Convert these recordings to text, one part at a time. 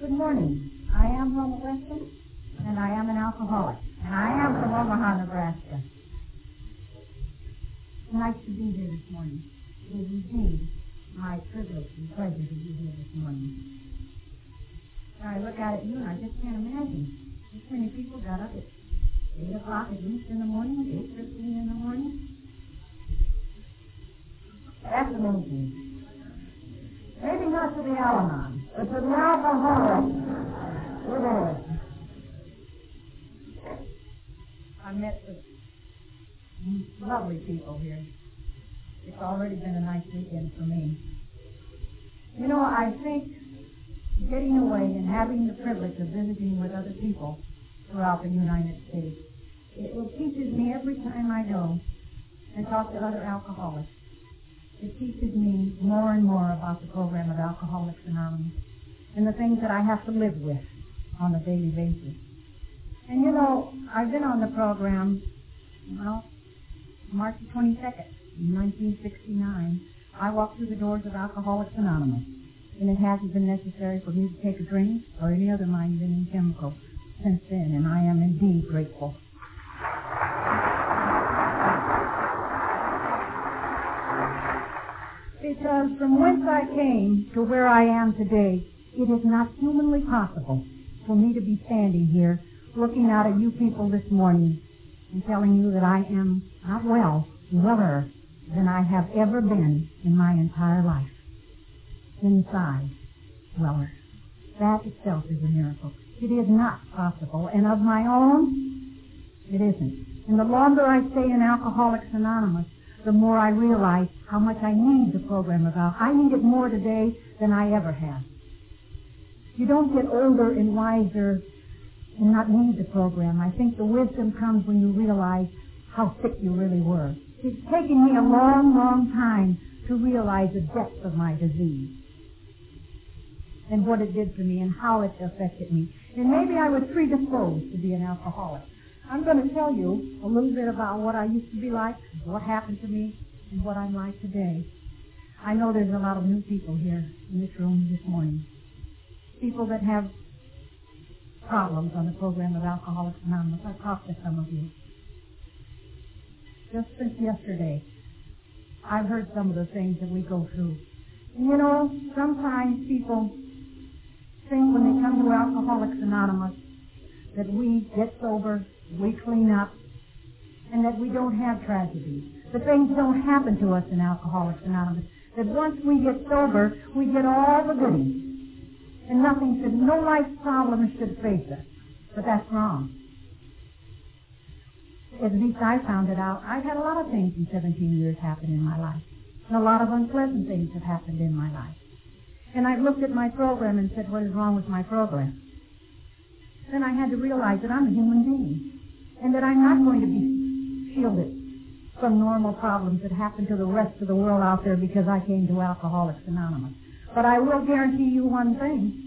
Good morning. I am Roma Weston, and I am an alcoholic. And I am from Omaha, Nebraska. Nice to be here this morning. It is indeed my privilege and pleasure to be here this morning. I look out at you and I just can't imagine. This many people got up at 8 o'clock at least in the morning, 8.15 in the morning. That's amazing. Maybe not to the Al-Anon, but to the alcoholic, it is. I met some lovely people here. It's already been a nice weekend for me. You know, I think getting away and having the privilege of visiting with other people throughout the United States, it, it teaches me every time I go and talk to other alcoholics. It teaches me more and more about the program of Alcoholics Anonymous and the things that I have to live with on a daily basis. And you know, I've been on the program, well, March 22nd, 1969. I walked through the doors of Alcoholics Anonymous, and it hasn't been necessary for me to take a drink or any other mind-bending chemical since then, and I am indeed grateful. Because from whence I came to where I am today, it is not humanly possible for me to be standing here looking out at you people this morning and telling you that I am not well, weller than I have ever been in my entire life. Inside, weller. That itself is a miracle. It is not possible, and of my own, it isn't. And the longer I stay in Alcoholics Anonymous, the more I realize how much I need the program of. I need it more today than I ever have. You don't get older and wiser and not need the program. I think the wisdom comes when you realize how sick you really were. It's taken me a long, long time to realize the depth of my disease and what it did to me and how it affected me. And maybe I was predisposed to be an alcoholic. I'm going to tell you a little bit about what I used to be like, what happened to me, and what I'm like today. I know there's a lot of new people here in this room this morning. People that have problems on the program of Alcoholics Anonymous. I talked to some of you. Just since yesterday, I've heard some of the things that we go through. You know, sometimes people think when they come to Alcoholics Anonymous that we get sober, we clean up, and that we don't have tragedies. That things don't happen to us in Alcoholics Anonymous. That once we get sober, we get all the goodies. And nothing should, no life problem should face us. But that's wrong. At least I found it out. I've had a lot of things in 17 years happen in my life. And a lot of unpleasant things have happened in my life. And I looked at my program and said, what is wrong with my program? Then I had to realize that I'm a human being. And that I'm not going to be shielded from normal problems that happen to the rest of the world out there because I came to Alcoholics Anonymous. But I will guarantee you one thing,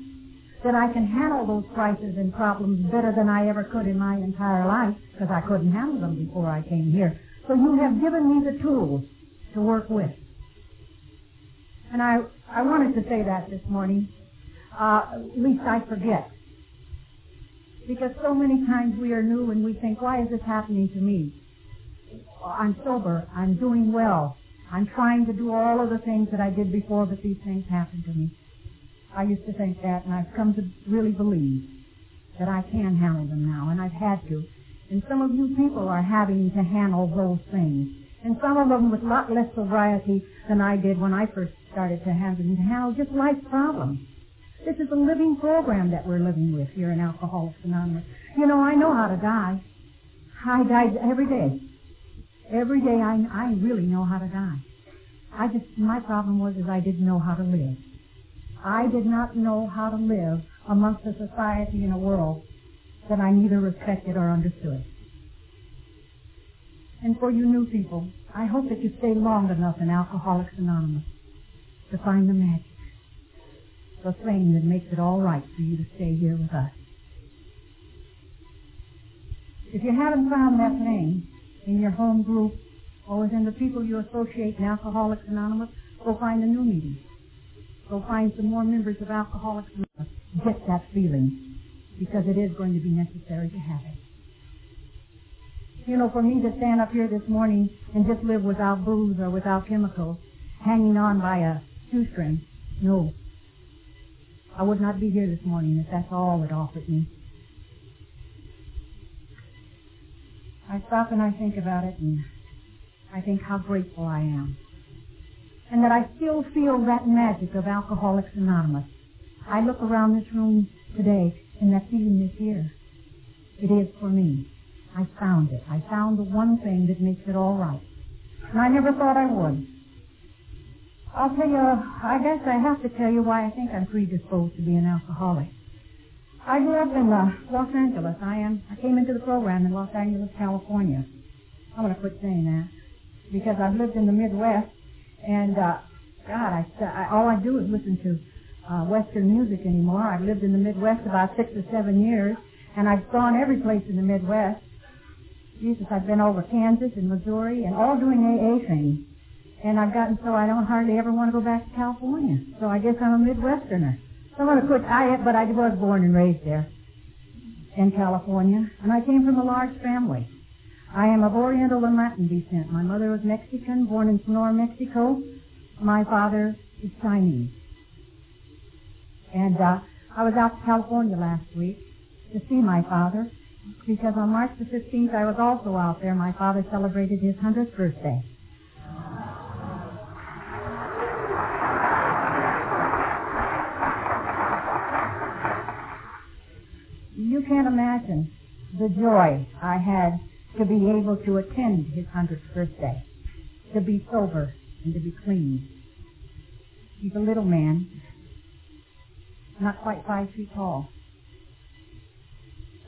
that I can handle those crises and problems better than I ever could in my entire life, because I couldn't handle them before I came here. So you have given me the tools to work with. And I, I wanted to say that this morning. Uh, at least I forget. Because so many times we are new and we think, why is this happening to me? I'm sober. I'm doing well. I'm trying to do all of the things that I did before, but these things happen to me. I used to think that, and I've come to really believe that I can handle them now, and I've had to. And some of you people are having to handle those things. And some of them with a lot less sobriety than I did when I first started to handle, to handle just life problems. This is a living program that we're living with here in Alcoholics Anonymous. You know, I know how to die. I die every day. Every day I, I really know how to die. I just, my problem was is I didn't know how to live. I did not know how to live amongst a society and a world that I neither respected or understood. And for you new people, I hope that you stay long enough in Alcoholics Anonymous to find the magic, the thing that makes it all right for you to stay here with us. If you haven't found that thing in your home group or within the people you associate in Alcoholics Anonymous, go find a new meeting. Go find some more members of Alcoholics Anonymous get that feeling because it is going to be necessary to have it. You know, for me to stand up here this morning and just live without booze or without chemicals, hanging on by a shoestring, no. I would not be here this morning if that's all it offered me. I stop and I think about it and I think how grateful I am. And that I still feel that magic of Alcoholics Anonymous. I look around this room today and that feeling is here. It is for me. I found it. I found the one thing that makes it all right. And I never thought I would. I'll tell you, I guess I have to tell you why I think I'm predisposed to be an alcoholic. I grew up in uh, Los Angeles. I am. I came into the program in Los Angeles, California. I'm to quit saying that because I've lived in the Midwest, and uh, God, I, I all I do is listen to uh, Western music anymore. I've lived in the Midwest about six or seven years, and I've gone every place in the Midwest. Jesus, I've been over Kansas and Missouri, and all doing AA things. And I've gotten so I don't hardly ever want to go back to California. So I guess I'm a Midwesterner. So I'm going to. I, but I was born and raised there in California, and I came from a large family. I am of Oriental and Latin descent. My mother was Mexican, born in Sonora, Mexico. My father is Chinese. And uh, I was out to California last week to see my father because on March the 15th I was also out there. My father celebrated his 100th birthday. You can't imagine the joy I had to be able to attend his 100th birthday, to be sober and to be clean. He's a little man, not quite five feet tall.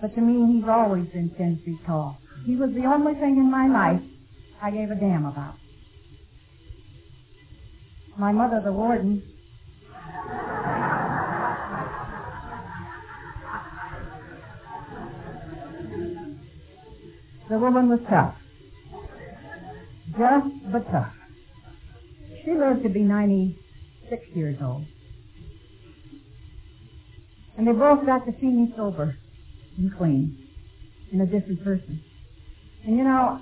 But to me, he's always been ten feet tall. He was the only thing in my life I gave a damn about. My mother, the warden, the woman was tough. Just but tough. She lived to be 96 years old. And they both got to see me sober and clean and a different person. And you know,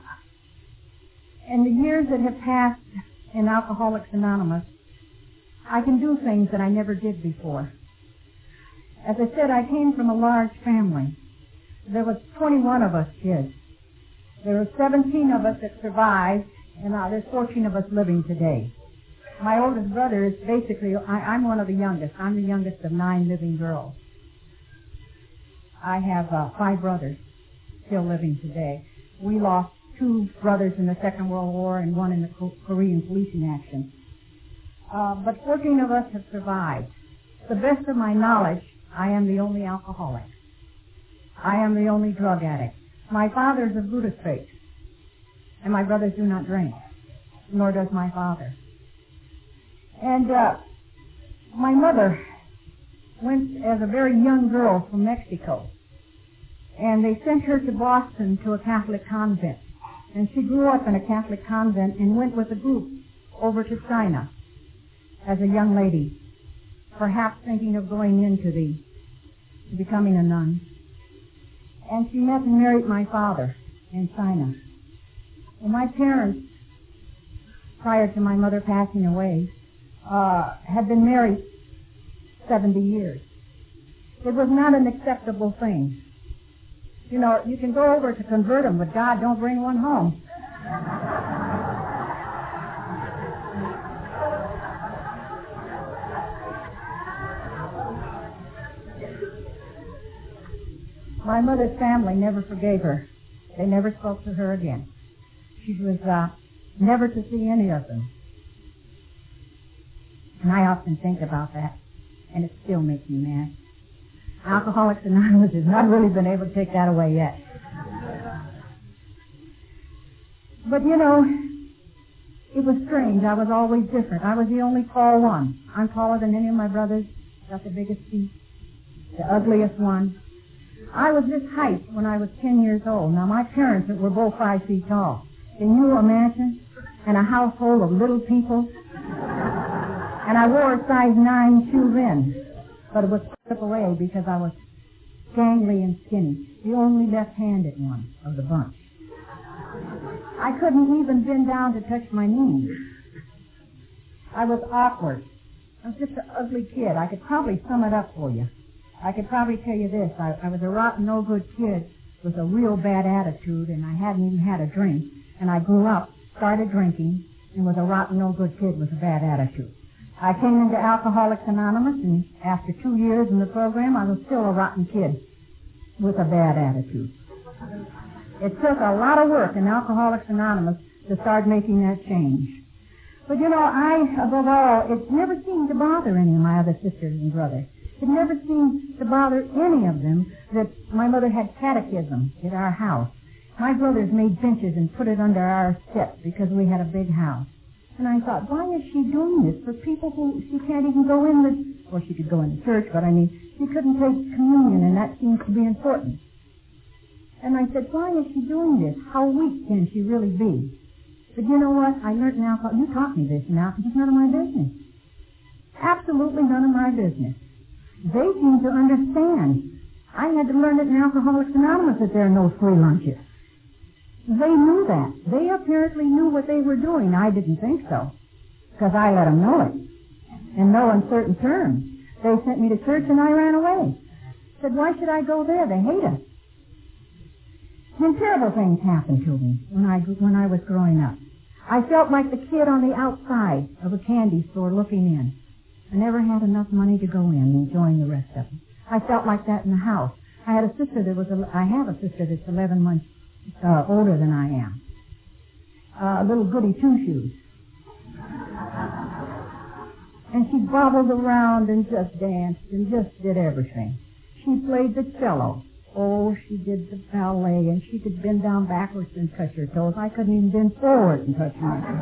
in the years that have passed in Alcoholics Anonymous, I can do things that I never did before. As I said, I came from a large family. There was 21 of us kids. There were 17 of us that survived, and uh, there's 14 of us living today. My oldest brother is basically, I, I'm one of the youngest. I'm the youngest of nine living girls. I have uh, five brothers still living today. We lost two brothers in the Second World War and one in the Korean policing action. Uh, but 14 of us have survived. To the best of my knowledge, I am the only alcoholic. I am the only drug addict. My father is of Buddhist faith, and my brothers do not drink, nor does my father. And uh, my mother went as a very young girl from Mexico and they sent her to Boston to a Catholic convent. And she grew up in a Catholic convent and went with a group over to China as a young lady, perhaps thinking of going into the, becoming a nun. And she met and married my father in China. Well, my parents, prior to my mother passing away, uh, had been married 70 years. It was not an acceptable thing you know, you can go over to convert them, but God don't bring one home. My mother's family never forgave her. They never spoke to her again. She was uh, never to see any of them. And I often think about that, and it still makes me mad. Alcoholics Anonymous has not really been able to take that away yet. But you know, it was strange. I was always different. I was the only tall one. I'm taller than any of my brothers. Got the biggest feet. The ugliest one. I was this height when I was 10 years old. Now my parents were both five feet tall. Can you imagine? And a household of little people. And I wore a size 9 shoe then. but it was stripped away because I was gangly and skinny, the only left-handed one of the bunch. I couldn't even bend down to touch my knees. I was awkward. I was just an ugly kid. I could probably sum it up for you. I could probably tell you this. I, I was a rotten, no good kid with a real bad attitude, and I hadn't even had a drink. And I grew up, started drinking, and was a rotten, no good kid with a bad attitude. I came into Alcoholics Anonymous, and after two years in the program, I was still a rotten kid with a bad attitude. It took a lot of work in Alcoholics Anonymous to start making that change. But you know, I, above all, it never seemed to bother any of my other sisters and brothers. It never seemed to bother any of them that my mother had catechism at our house. My brothers made benches and put it under our steps because we had a big house. And I thought, why is she doing this for people who she can't even go in the, or she could go in the church, but I mean, she couldn't take communion, and that seems to be important. And I said, why is she doing this? How weak can she really be? But you know what? I learned now, you taught me this now, because it's none of my business. Absolutely none of my business. They seem to understand. I had to learn it in Alcoholics Anonymous that there are no free lunches. They knew that. They apparently knew what they were doing. I didn't think so, because I let them know it. In no uncertain terms. They sent me to church and I ran away. Said, why should I go there? They hate us. Then terrible things happened to me when I, when I was growing up. I felt like the kid on the outside of a candy store looking in. I never had enough money to go in and join the rest of them. I felt like that in the house. I had a sister that was, I have a sister that's 11 months uh, older than I am. Uh, a little goody two-shoes. And she bobbled around and just danced and just did everything. She played the cello. Oh, she did the ballet, and she could bend down backwards and touch her toes. I couldn't even bend forward and touch my toes.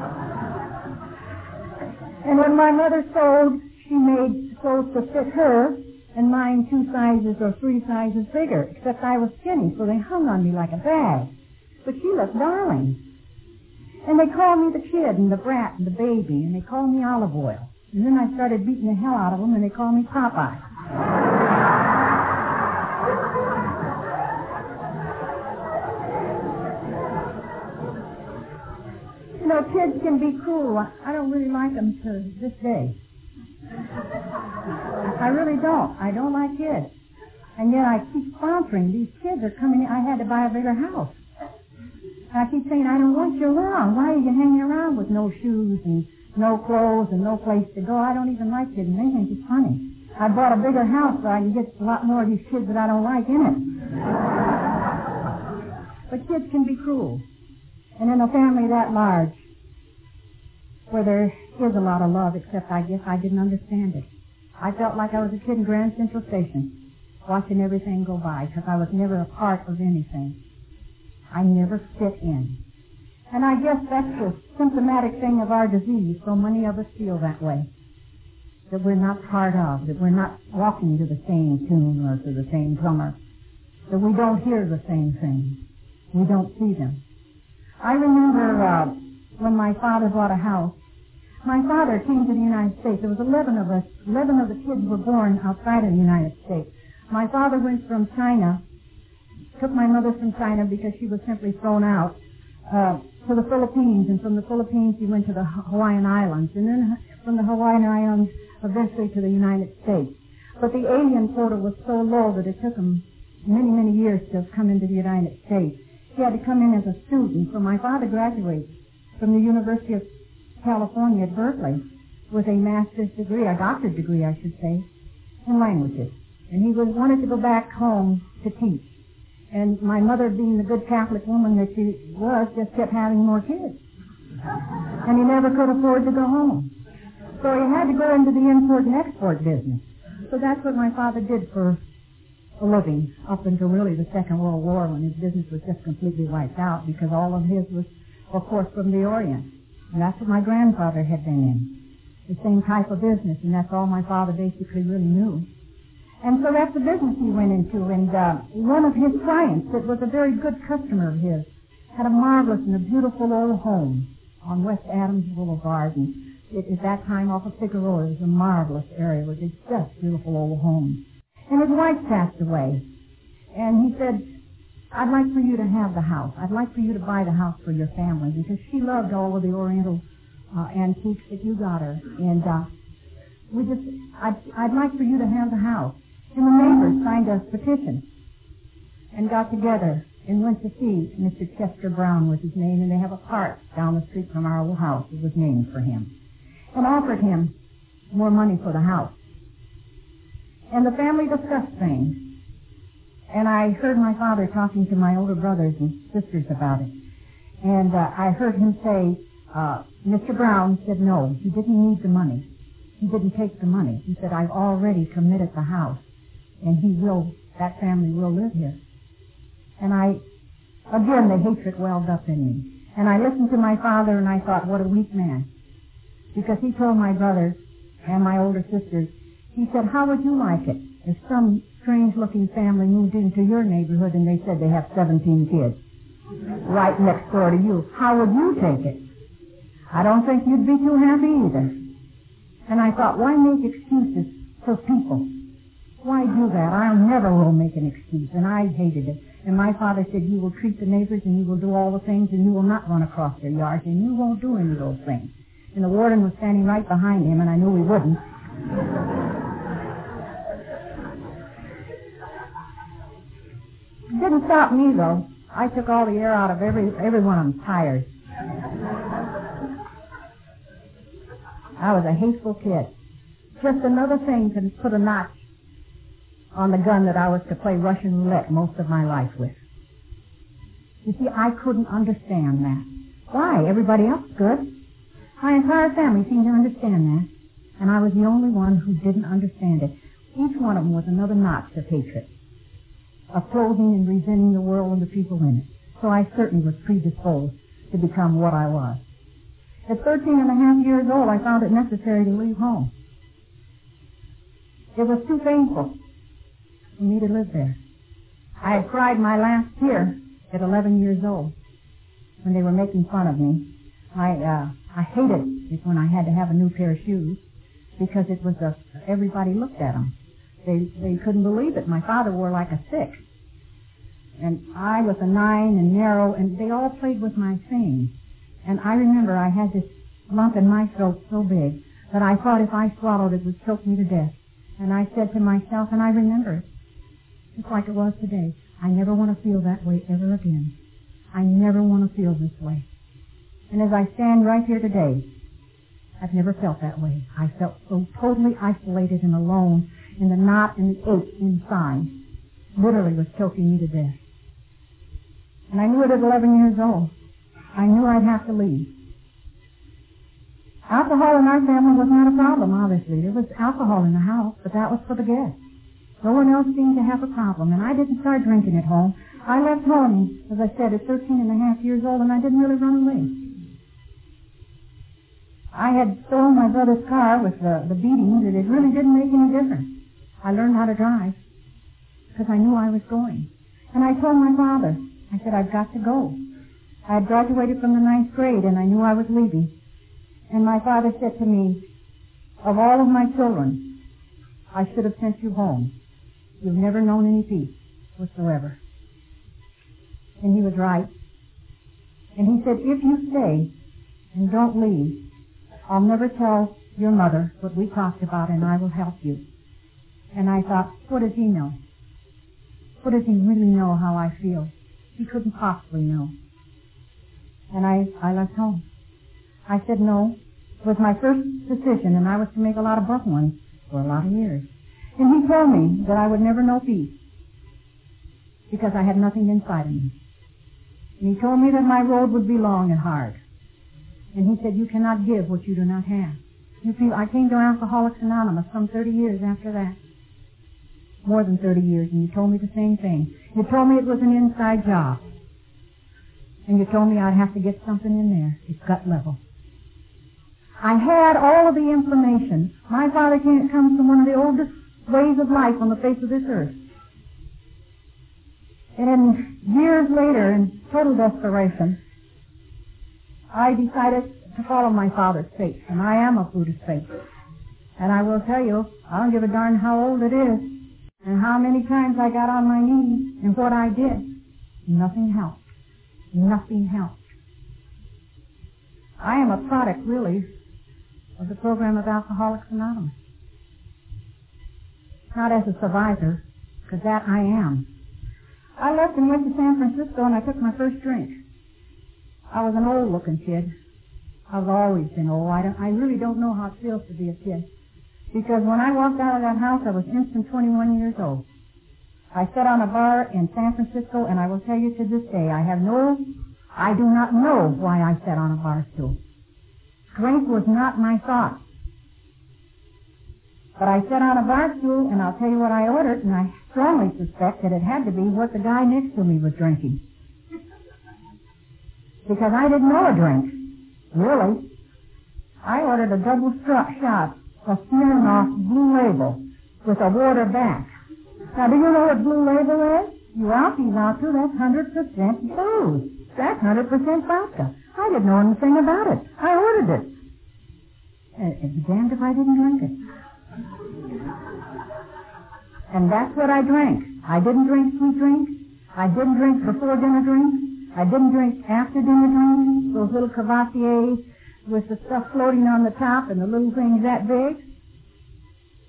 and when my mother sewed, she made clothes to fit her, and mine two sizes or three sizes bigger, except I was skinny, so they hung on me like a bag. But she looked darling. And they called me the kid and the brat and the baby, and they called me olive oil. And then I started beating the hell out of them, and they called me Popeye. You know, kids can be cruel. I don't really like them to this day. I really don't. I don't like kids. And yet I keep sponsoring. These kids are coming in. I had to buy a bigger house. And I keep saying, I don't want you around. Why are you hanging around with no shoes and no clothes and no place to go? I don't even like kids, and they think it's funny. I bought a bigger house so I can get a lot more of these kids that I don't like in it. but kids can be cruel. And in a family that large, where there is a lot of love, except I guess I didn't understand it. I felt like I was a kid in Grand Central Station, watching everything go by, because I was never a part of anything. I never fit in. And I guess that's the symptomatic thing of our disease. So many of us feel that way. That we're not part of, that we're not walking to the same tune or to the same drummer, that we don't hear the same things. We don't see them. I remember uh, when my father bought a house. My father came to the United States. There was 11 of us. 11 of the kids were born outside of the United States. My father went from China, took my mother from China because she was simply thrown out, uh, to the Philippines. And from the Philippines, he went to the Hawaiian Islands. And then from the Hawaiian Islands, eventually to the United States. But the alien quota was so low that it took him many, many years to come into the United States. He had to come in as a student. So my father graduated from the University of California at Berkeley with a master's degree, a doctorate degree, I should say, in languages. And he was wanted to go back home to teach. And my mother, being the good Catholic woman that she was, just kept having more kids. And he never could afford to go home. So he had to go into the import and export business. So that's what my father did for a living up until really the Second World War when his business was just completely wiped out because all of his was, of course, from the Orient. And that's what my grandfather had been in. The same type of business, and that's all my father basically really knew. And so that's the business he went into. And uh, one of his clients, that was a very good customer of his, had a marvelous and a beautiful old home on West Adams Boulevard. And it, at that time off of Figueroa. It was a marvelous area with these just beautiful old homes. And his wife passed away. And he said, I'd like for you to have the house. I'd like for you to buy the house for your family because she loved all of the Oriental uh, antiques that you got her. And uh, we just, I'd, I'd like for you to have the house. And the neighbors signed a petition and got together and went to see Mr. Chester Brown was his name, and they have a park down the street from our old house that was named for him, and offered him more money for the house. And the family discussed things, and I heard my father talking to my older brothers and sisters about it, and uh, I heard him say, uh, Mr. Brown said no, he didn't need the money. He didn't take the money. He said, I've already committed the house, and he will, that family will live here. And I, again, the hatred welled up in me. And I listened to my father and I thought, what a weak man. Because he told my brothers and my older sisters, he said, how would you like it if some strange looking family moved into your neighborhood and they said they have 17 kids right next door to you? How would you take it? I don't think you'd be too happy either. And I thought, why make excuses for people? Why do that? I never will make an excuse, and I hated it. And my father said, you will treat the neighbors and you will do all the things and you will not run across their yards and you won't do any of those things. And the warden was standing right behind him and I knew he wouldn't. Didn't stop me though. I took all the air out of every every one of them tires. I was a hateful kid. Just another thing to put a notch on the gun that I was to play Russian roulette most of my life with. You see, I couldn't understand that. Why? Everybody else could. My entire family seemed to understand that, and I was the only one who didn't understand it. Each one of them was another notch of hatred, clothing and resenting the world and the people in it. So I certainly was predisposed to become what I was. At 13 and a half years old, I found it necessary to leave home. It was too painful for me to live there. I had cried my last tear at 11 years old when they were making fun of me. I uh, I hated it when I had to have a new pair of shoes because it was a everybody looked at them. They they couldn't believe it. My father wore like a six, and I was a nine and narrow, and they all played with my things. And I remember I had this lump in my throat so big that I thought if I swallowed it would choke me to death. And I said to myself, and I remember it, just like it was today. I never want to feel that way ever again. I never want to feel this way. And as I stand right here today, I've never felt that way. I felt so totally isolated and alone, and the knot and the ache inside literally was choking me to death. And I knew it at 11 years old. I knew I'd have to leave. Alcohol in our family was not a problem, obviously. There was alcohol in the house, but that was for the guests. No one else seemed to have a problem, and I didn't start drinking at home. I left home, as I said, at 13 and a half years old, and I didn't really run away. I had stolen my brother's car with the, the beatings, and it really didn't make any difference. I learned how to drive because I knew I was going. And I told my father, I said, I've got to go. I had graduated from the ninth grade, and I knew I was leaving. And my father said to me, of all of my children, I should have sent you home. You've never known any peace whatsoever. And he was right. And he said, if you stay and don't leave, I'll never tell your mother what we talked about and I will help you. And I thought, what does he know? What does he really know how I feel? He couldn't possibly know. And I, I left home. I said no. It was my first decision and I was to make a lot of buck ones for a lot of years. And he told me that I would never know peace because I had nothing inside of me. And he told me that my road would be long and hard. And he said, you cannot give what you do not have. You see, I came to Alcoholics Anonymous some 30 years after that. More than 30 years, and you told me the same thing. You told me it was an inside job. And you told me I'd have to get something in there. It's gut level. I had all of the information. My father comes from one of the oldest ways of life on the face of this earth. And years later, in total desperation, I decided to follow my father's faith, and I am a Buddhist faith. And I will tell you, I don't give a darn how old it is, and how many times I got on my knees, and what I did. Nothing helped. Nothing helped. I am a product, really, of the program of Alcoholics Anonymous. Not as a survivor, because that I am. I left and went to San Francisco and I took my first drink. I was an old looking kid. I've always been old. I, don't, I really don't know how it feels to be a kid. Because when I walked out of that house, I was instant 21 years old. I sat on a bar in San Francisco, and I will tell you to this day, I have no, I do not know why I sat on a bar stool. Drink was not my thought. But I sat on a bar stool, and I'll tell you what I ordered, and I strongly suspect that it had to be what the guy next to me was drinking. Because I didn't know a drink. Really. I ordered a double shot of Smirnoff Blue Label with a water back. Now, do you know what Blue Label is? You Ralphie's out to, that's 100% booze. That's 100% vodka. I didn't know anything about it. I ordered it. Uh, and it'd be damned if I didn't drink it. And that's what I drank. I didn't drink sweet drinks. I didn't drink before dinner drinks. I didn't drink after dinner drinks. Those little Courvoisiers with the stuff floating on the top and the little things that big.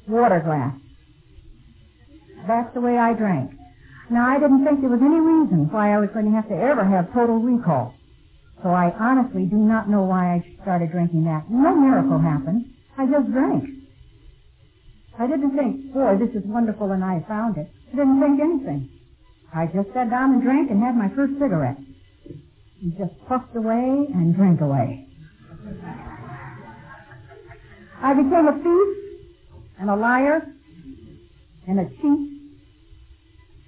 Water glass. That's the way I drank. Now, I didn't think there was any reason why I was going to have to ever have total recall. So I honestly do not know why I started drinking that. No miracle happened. I just drank. I didn't think, boy, this is wonderful and I found it. I didn't think anything. I just sat down and drank and had my first cigarette. And just puffed away and drank away. I became a thief and a liar and a cheat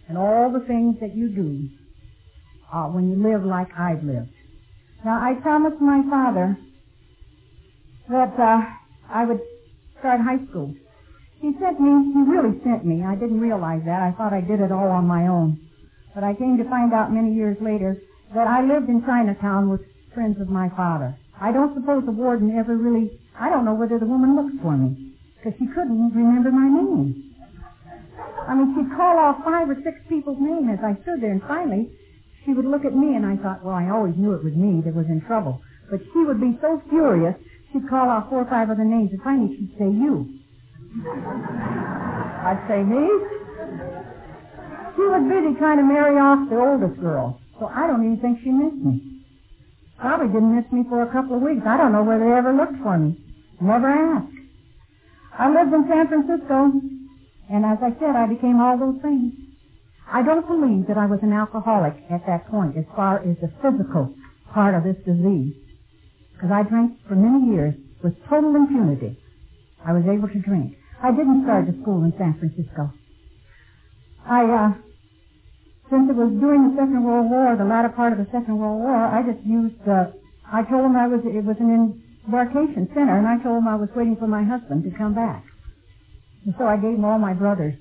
and all the things that you do uh, when you live like I've lived. Now, I promised my father that uh, I would start high school. He sent me, he really sent me. I didn't realize that. I thought I did it all on my own. But I came to find out many years later that I lived in Chinatown with friends of my father. I don't suppose the warden ever really, I don't know whether the woman looked for me, because she couldn't remember my name. I mean, she'd call off five or six people's names as I stood there, and finally, she would look at me, and I thought, well, I always knew it was me that was in trouble. But she would be so furious, she'd call off four or five other names, and finally she'd say, you. I'd say, me? She was busy trying to marry off the oldest girl, so I don't even think she missed me. Probably didn't miss me for a couple of weeks. I don't know whether they ever looked for me. Never asked. I lived in San Francisco, and as I said, I became all those things. I don't believe that I was an alcoholic at that point as far as the physical part of this disease. Because I drank for many years with total impunity. I was able to drink. I didn't start to school in San Francisco. I uh, since it was during the Second World War, the latter part of the Second World War, I just used, uh, I told him I was, it was an embarkation center, and I told him I was waiting for my husband to come back. And so I gave him all my brothers'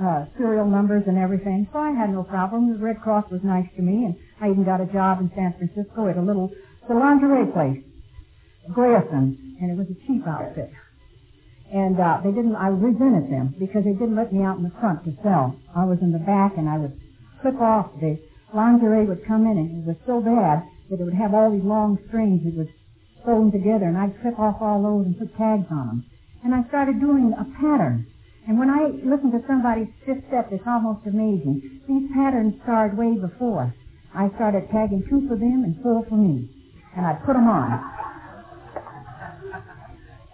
uh, serial numbers and everything, so I had no problem. The Red Cross was nice to me, and I even got a job in San Francisco at a little, the lingerie place, Grayson, and it was a cheap outfit. And uh, they didn't. I resented them because they didn't let me out in the front to sell. I was in the back, and I would clip off the lingerie would come in, and it was so bad that it would have all these long strings that would sew them together, and I'd clip off all those and put tags on them. And I started doing a pattern. And when I listen to somebody's fifth step, it's almost amazing. These patterns started way before. I started tagging two for them and four for me, and I'd put them on.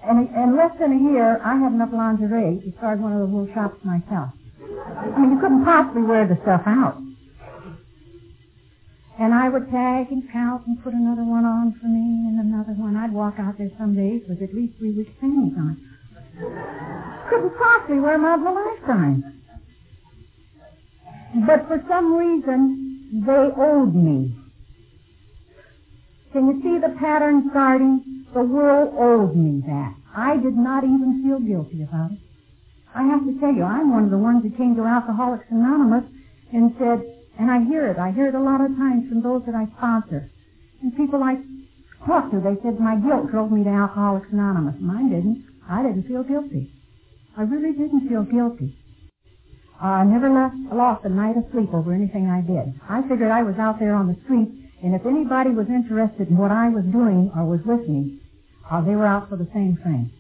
And in less than a year, I had enough lingerie to start one of those little shops myself. I mean, you couldn't possibly wear the stuff out. And I would tag and count and put another one on for me and another one. I'd walk out there some days with at least three weeks' panties on. Couldn't possibly wear them out in a lifetime. But for some reason, they owed me. Can you see the pattern starting? The world owed me that. I did not even feel guilty about it. I have to tell you, I'm one of the ones that came to Alcoholics Anonymous and said, and I hear it, I hear it a lot of times from those that I sponsor. And people I talk to, they said my guilt drove me to Alcoholics Anonymous. Mine didn't. I didn't feel guilty. I really didn't feel guilty. I never left, lost a night of sleep over anything I did. I figured I was out there on the street, and if anybody was interested in what I was doing or was listening, uh, they were out for the same thing.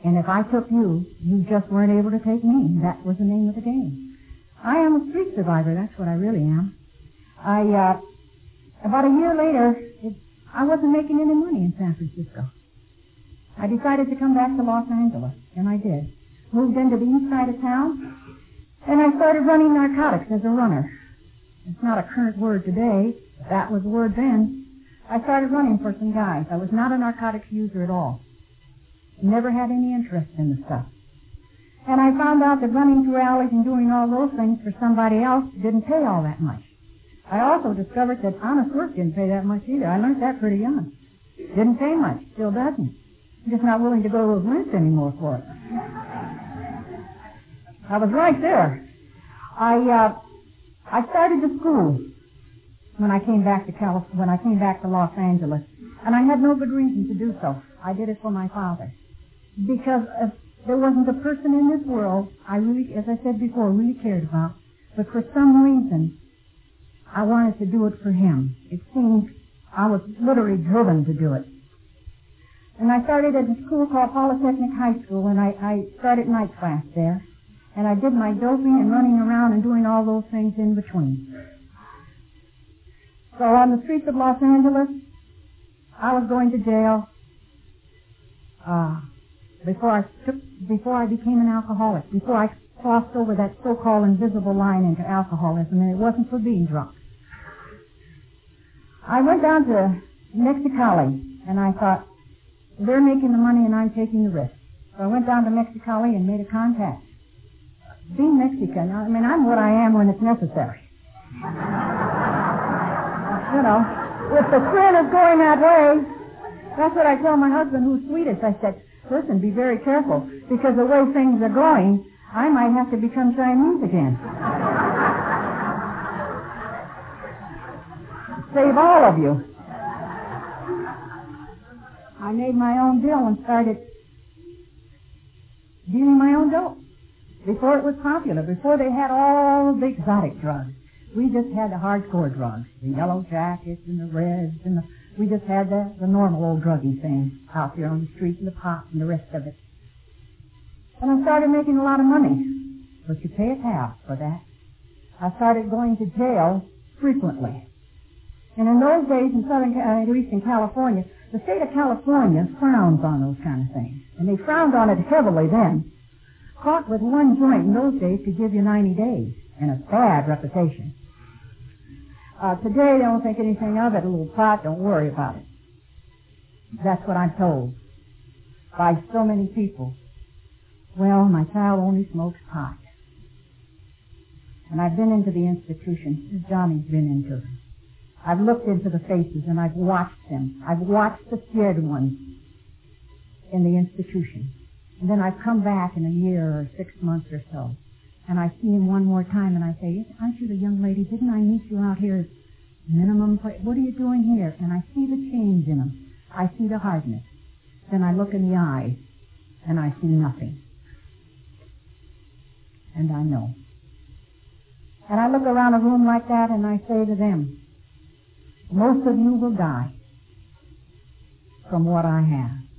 And if I took you, you just weren't able to take me. That was the name of the game. I am a street survivor. That's what I really am. I, uh, about a year later, it, I wasn't making any money in San Francisco. I decided to come back to Los Angeles, and I did. Moved into the east side of town, and I started running narcotics as a runner. It's not a current word today, that was the word then. I started running for some guys. I was not a narcotics user at all. Never had any interest in the stuff. And I found out that running through alleys and doing all those things for somebody else didn't pay all that much. I also discovered that honest work didn't pay that much either. I learned that pretty young. Didn't pay much, still doesn't. I'm just not willing to go to those lengths anymore for it. I was right there. I uh, I started the school when I came back to when I came back to Los Angeles, and I had no good reason to do so. I did it for my father because if there wasn't a person in this world I really, as I said before, really cared about, but for some reason I wanted to do it for him. It seemed I was literally driven to do it. And I started at a school called Polytechnic High School, and I, I started night class there. And I did my doping and running around and doing all those things in between. So on the streets of Los Angeles, I was going to jail uh, before I took, before I became an alcoholic, before I crossed over that so-called invisible line into alcoholism, and it wasn't for being drunk. I went down to Mexicali, and I thought, they're making the money and I'm taking the risk. So I went down to Mexicali and made a contact. Being Mexican, I mean, I'm what I am when it's necessary. you know, if the trend is going that way, that's what I tell my husband who's Swedish. I said, listen, be very careful because the way things are going, I might have to become Chinese again. Save all of you. I made my own bill and started dealing my own dope. Before it was popular, before they had all the exotic drugs, we just had the hardcore drugs, the yellow jackets and the reds and the, we just had the, the normal old druggy things out there on the street and the pot and the rest of it. And I started making a lot of money, but you pay a tab for that. I started going to jail frequently. And in those days in Southern, uh, at least in California, the state of California frowns on those kind of things. And they frowned on it heavily then. Caught with one joint in those days could give you 90 days and a bad reputation. Uh, today they don't think anything of it. A little pot, don't worry about it. That's what I'm told by so many people. Well, my child only smokes pot. And I've been into the institution. Johnny's been into it. I've looked into the faces and I've watched them. I've watched the scared ones in the institution. And then I've come back in a year or six months or so. And I see him one more time and I say, aren't you the young lady? Didn't I meet you out here at minimum? What are you doing here? And I see the change in him. I see the hardness. Then I look in the eyes and I see nothing. And I know. And I look around a room like that and I say to them, most of you will die from what I have.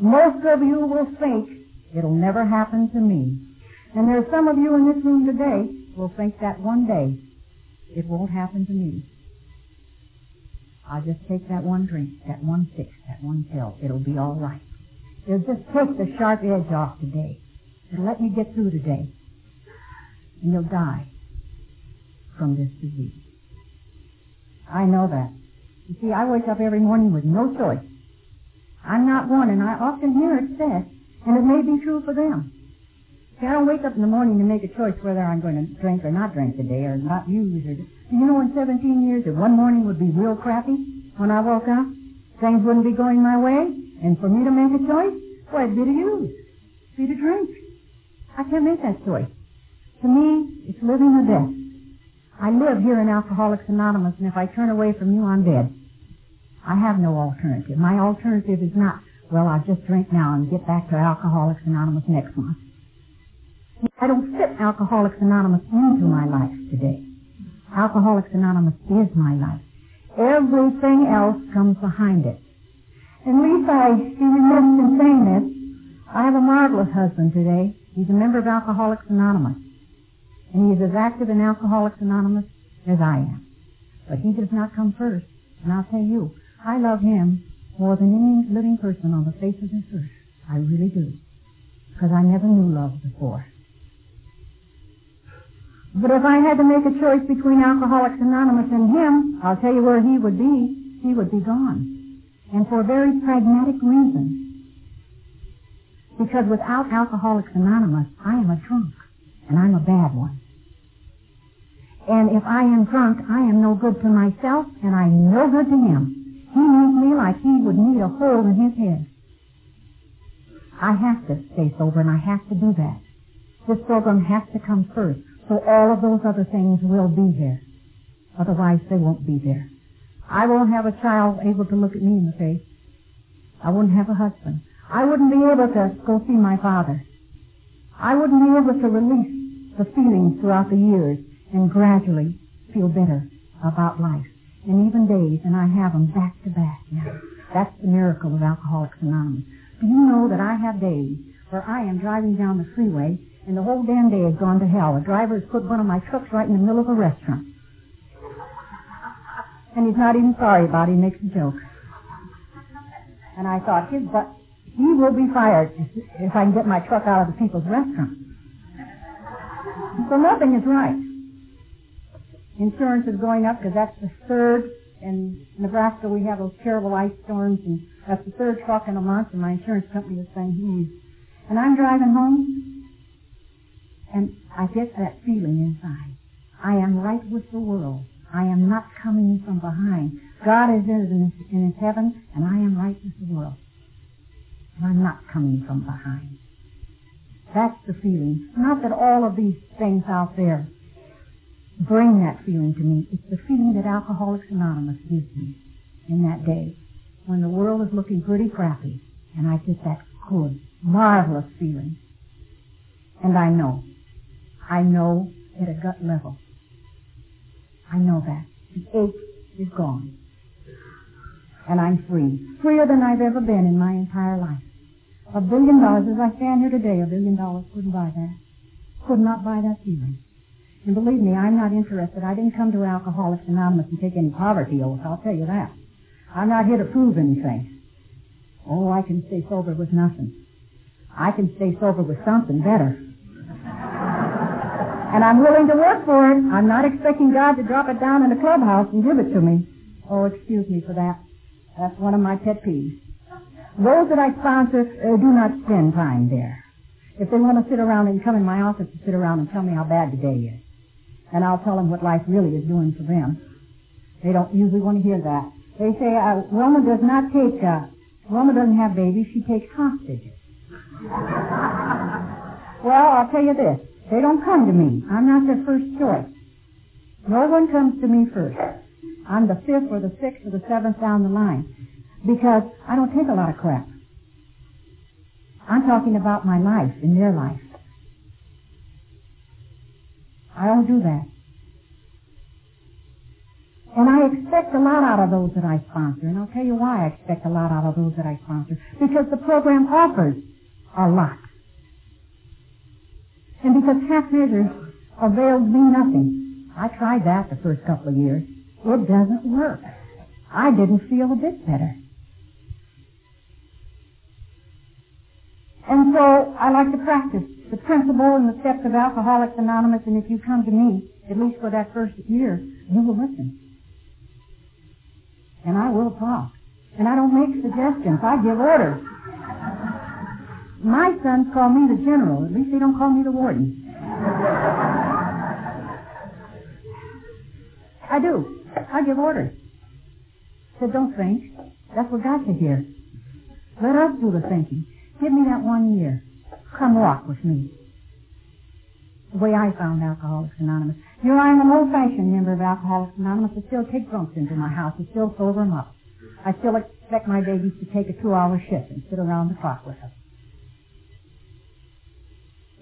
Most of you will think it'll never happen to me. And there's some of you in this room today will think that one day it won't happen to me. I'll just take that one drink, that one fix, that one pill. It'll be all right. It'll just take the sharp edge off today. It'll let me get through today. And you'll die from this disease. I know that. You see, I wake up every morning with no choice. I'm not one, and I often hear it said, and it may be true for them. See, I don't wake up in the morning to make a choice whether I'm going to drink or not drink today, or not use, or... You know, in 17 years, if one morning would be real crappy when I woke up, things wouldn't be going my way, and for me to make a choice, well, it'd be to use, be to drink. I can't make that choice. To me, it's living or death. I live here in Alcoholics Anonymous, and if I turn away from you, I'm dead. I have no alternative. My alternative is not, well, I'll just drink now and get back to Alcoholics Anonymous next month. I don't fit Alcoholics Anonymous into my life today. Alcoholics Anonymous is my life. Everything else comes behind it. And Lisa, I be remiss in saying this. I have a marvelous husband today. He's a member of Alcoholics Anonymous. And he is as active in Alcoholics Anonymous as I am. But he does not come first. And I'll tell you, I love him more than any living person on the face of this earth. I really do. Because I never knew love before. But if I had to make a choice between Alcoholics Anonymous and him, I'll tell you where he would be. He would be gone. And for a very pragmatic reason. Because without Alcoholics Anonymous, I am a drunk. And I'm a bad one. And if I am drunk, I am no good to myself, and I'm no good to him. He needs me like he would need a hole in his head. I have to stay sober, and I have to do that. This program has to come first. So all of those other things will be there. Otherwise, they won't be there. I won't have a child able to look at me in the face. I wouldn't have a husband. I wouldn't be able to go see my father. I wouldn't be able to release the feelings throughout the years and gradually feel better about life. And even days, and I have them back to back now. That's the miracle of Alcoholics Anonymous. Do you know that I have days where I am driving down the freeway and the whole damn day has gone to hell. The driver has put one of my trucks right in the middle of a restaurant. And he's not even sorry about it. He makes a joke. And I thought, his butt, he will be fired if I can get my truck out of the people's restaurant. So nothing is right. Insurance is going up because that's the third in Nebraska we have those terrible ice storms and that's the third truck in a month and my insurance company is saying, hmm. And I'm driving home and I get that feeling inside. I am right with the world. I am not coming from behind. God is in his, in his heaven, and I am right with the world. And I'm not coming from behind. That's the feeling. Not that all of these things out there bring that feeling to me. It's the feeling that Alcoholics Anonymous gives me in that day when the world is looking pretty crappy, and I get that good, marvelous feeling. And I know I know at a gut level. I know that. The ache is gone. And I'm free. Freer than I've ever been in my entire life. A billion dollars, as I stand here today, a billion dollars couldn't buy that. Could not buy that feeling. And believe me, I'm not interested. I didn't come to Alcoholics Anonymous and take any poverty oath, I'll tell you that. I'm not here to prove anything. Oh, I can stay sober with nothing. I can stay sober with something better. And I'm willing to work for it. I'm not expecting God to drop it down in the clubhouse and give it to me. Oh, excuse me for that. That's one of my pet peeves. Those that I sponsor uh, do not spend time there. If they want to sit around and come in my office to sit around and tell me how bad the day is, and I'll tell them what life really is doing for them. They don't usually want to hear that. They say, uh, Wilma does not take, uh, Wilma doesn't have babies, she takes hostages. well, I'll tell you this. They don't come to me. I'm not their first choice. No one comes to me first. I'm the fifth or the sixth or the seventh down the line because I don't take a lot of crap. I'm talking about my life and their life. I don't do that. And I expect a lot out of those that I sponsor. And I'll tell you why I expect a lot out of those that I sponsor. Because the program offers a lot. And because half measures availed me nothing. I tried that the first couple of years. It doesn't work. I didn't feel a bit better. And so I like to practice the principle and the steps of Alcoholics Anonymous, and if you come to me, at least for that first year, you will listen. And I will talk. And I don't make suggestions. I give orders. My sons call me the general. At least they don't call me the warden. I do. I give orders. Said, don't think. That's what got you here. Let us do the thinking. Give me that one year. Come walk with me. The way I found Alcoholics Anonymous. You know, I'm an old-fashioned member of Alcoholics Anonymous. I still take drunks into my house. I still sober them up. I still expect my babies to take a two-hour shift and sit around the clock with us.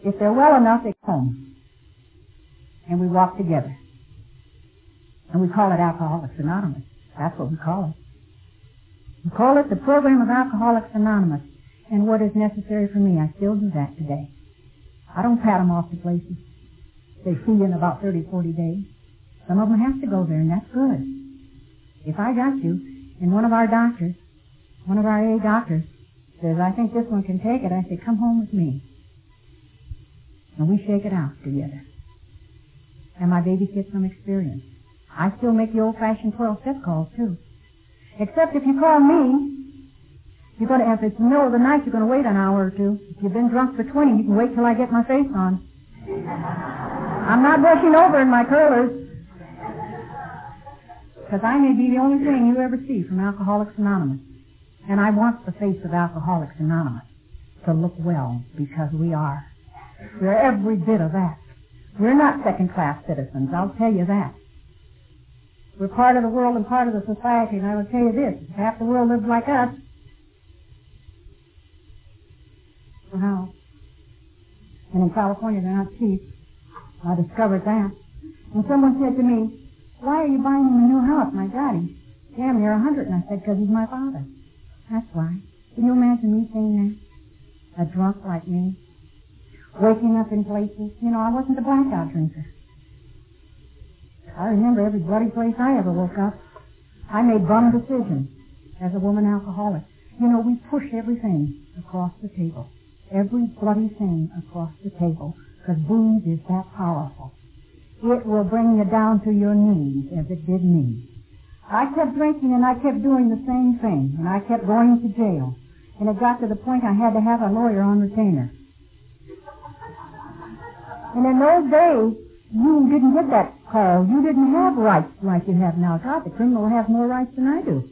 If they're well enough, they come. And we walk together. And we call it Alcoholics Anonymous. That's what we call it. We call it the Program of Alcoholics Anonymous. And what is necessary for me, I still do that today. I don't pat them off to places. They see you in about 30, 40 days. Some of them have to go there, and that's good. If I got you, and one of our doctors, one of our A doctors, says, I think this one can take it, I say, come home with me. And we shake it out together. And my babies get some experience. I still make the old-fashioned 12-step calls, too. Except if you call me, you're going to, if it's the middle of the night, you're going to wait an hour or two. If you've been drunk for 20, you can wait till I get my face on. I'm not brushing over in my curlers. Because I may be the only thing you ever see from Alcoholics Anonymous. And I want the face of Alcoholics Anonymous to look well because we are. We're every bit of that. We're not second-class citizens, I'll tell you that. We're part of the world and part of the society, and I will tell you this, half the world lives like us, well, and in California they're not cheap. I discovered that. And someone said to me, why are you buying him a new house? My daddy, Damn, you're a hundred. And I said, because he's my father. That's why. Can you imagine me saying that? A drunk like me. Waking up in places. You know, I wasn't a blackout drinker. I remember every bloody place I ever woke up. I made bum decisions as a woman alcoholic. You know, we push everything across the table. Every bloody thing across the table. Because booze is that powerful it will bring you down to your knees as it did me. I kept drinking and I kept doing the same thing and I kept going to jail. And it got to the point I had to have a lawyer on retainer. And in those days, you didn't get that call. You didn't have rights like you have now. God, the criminal has more rights than I do.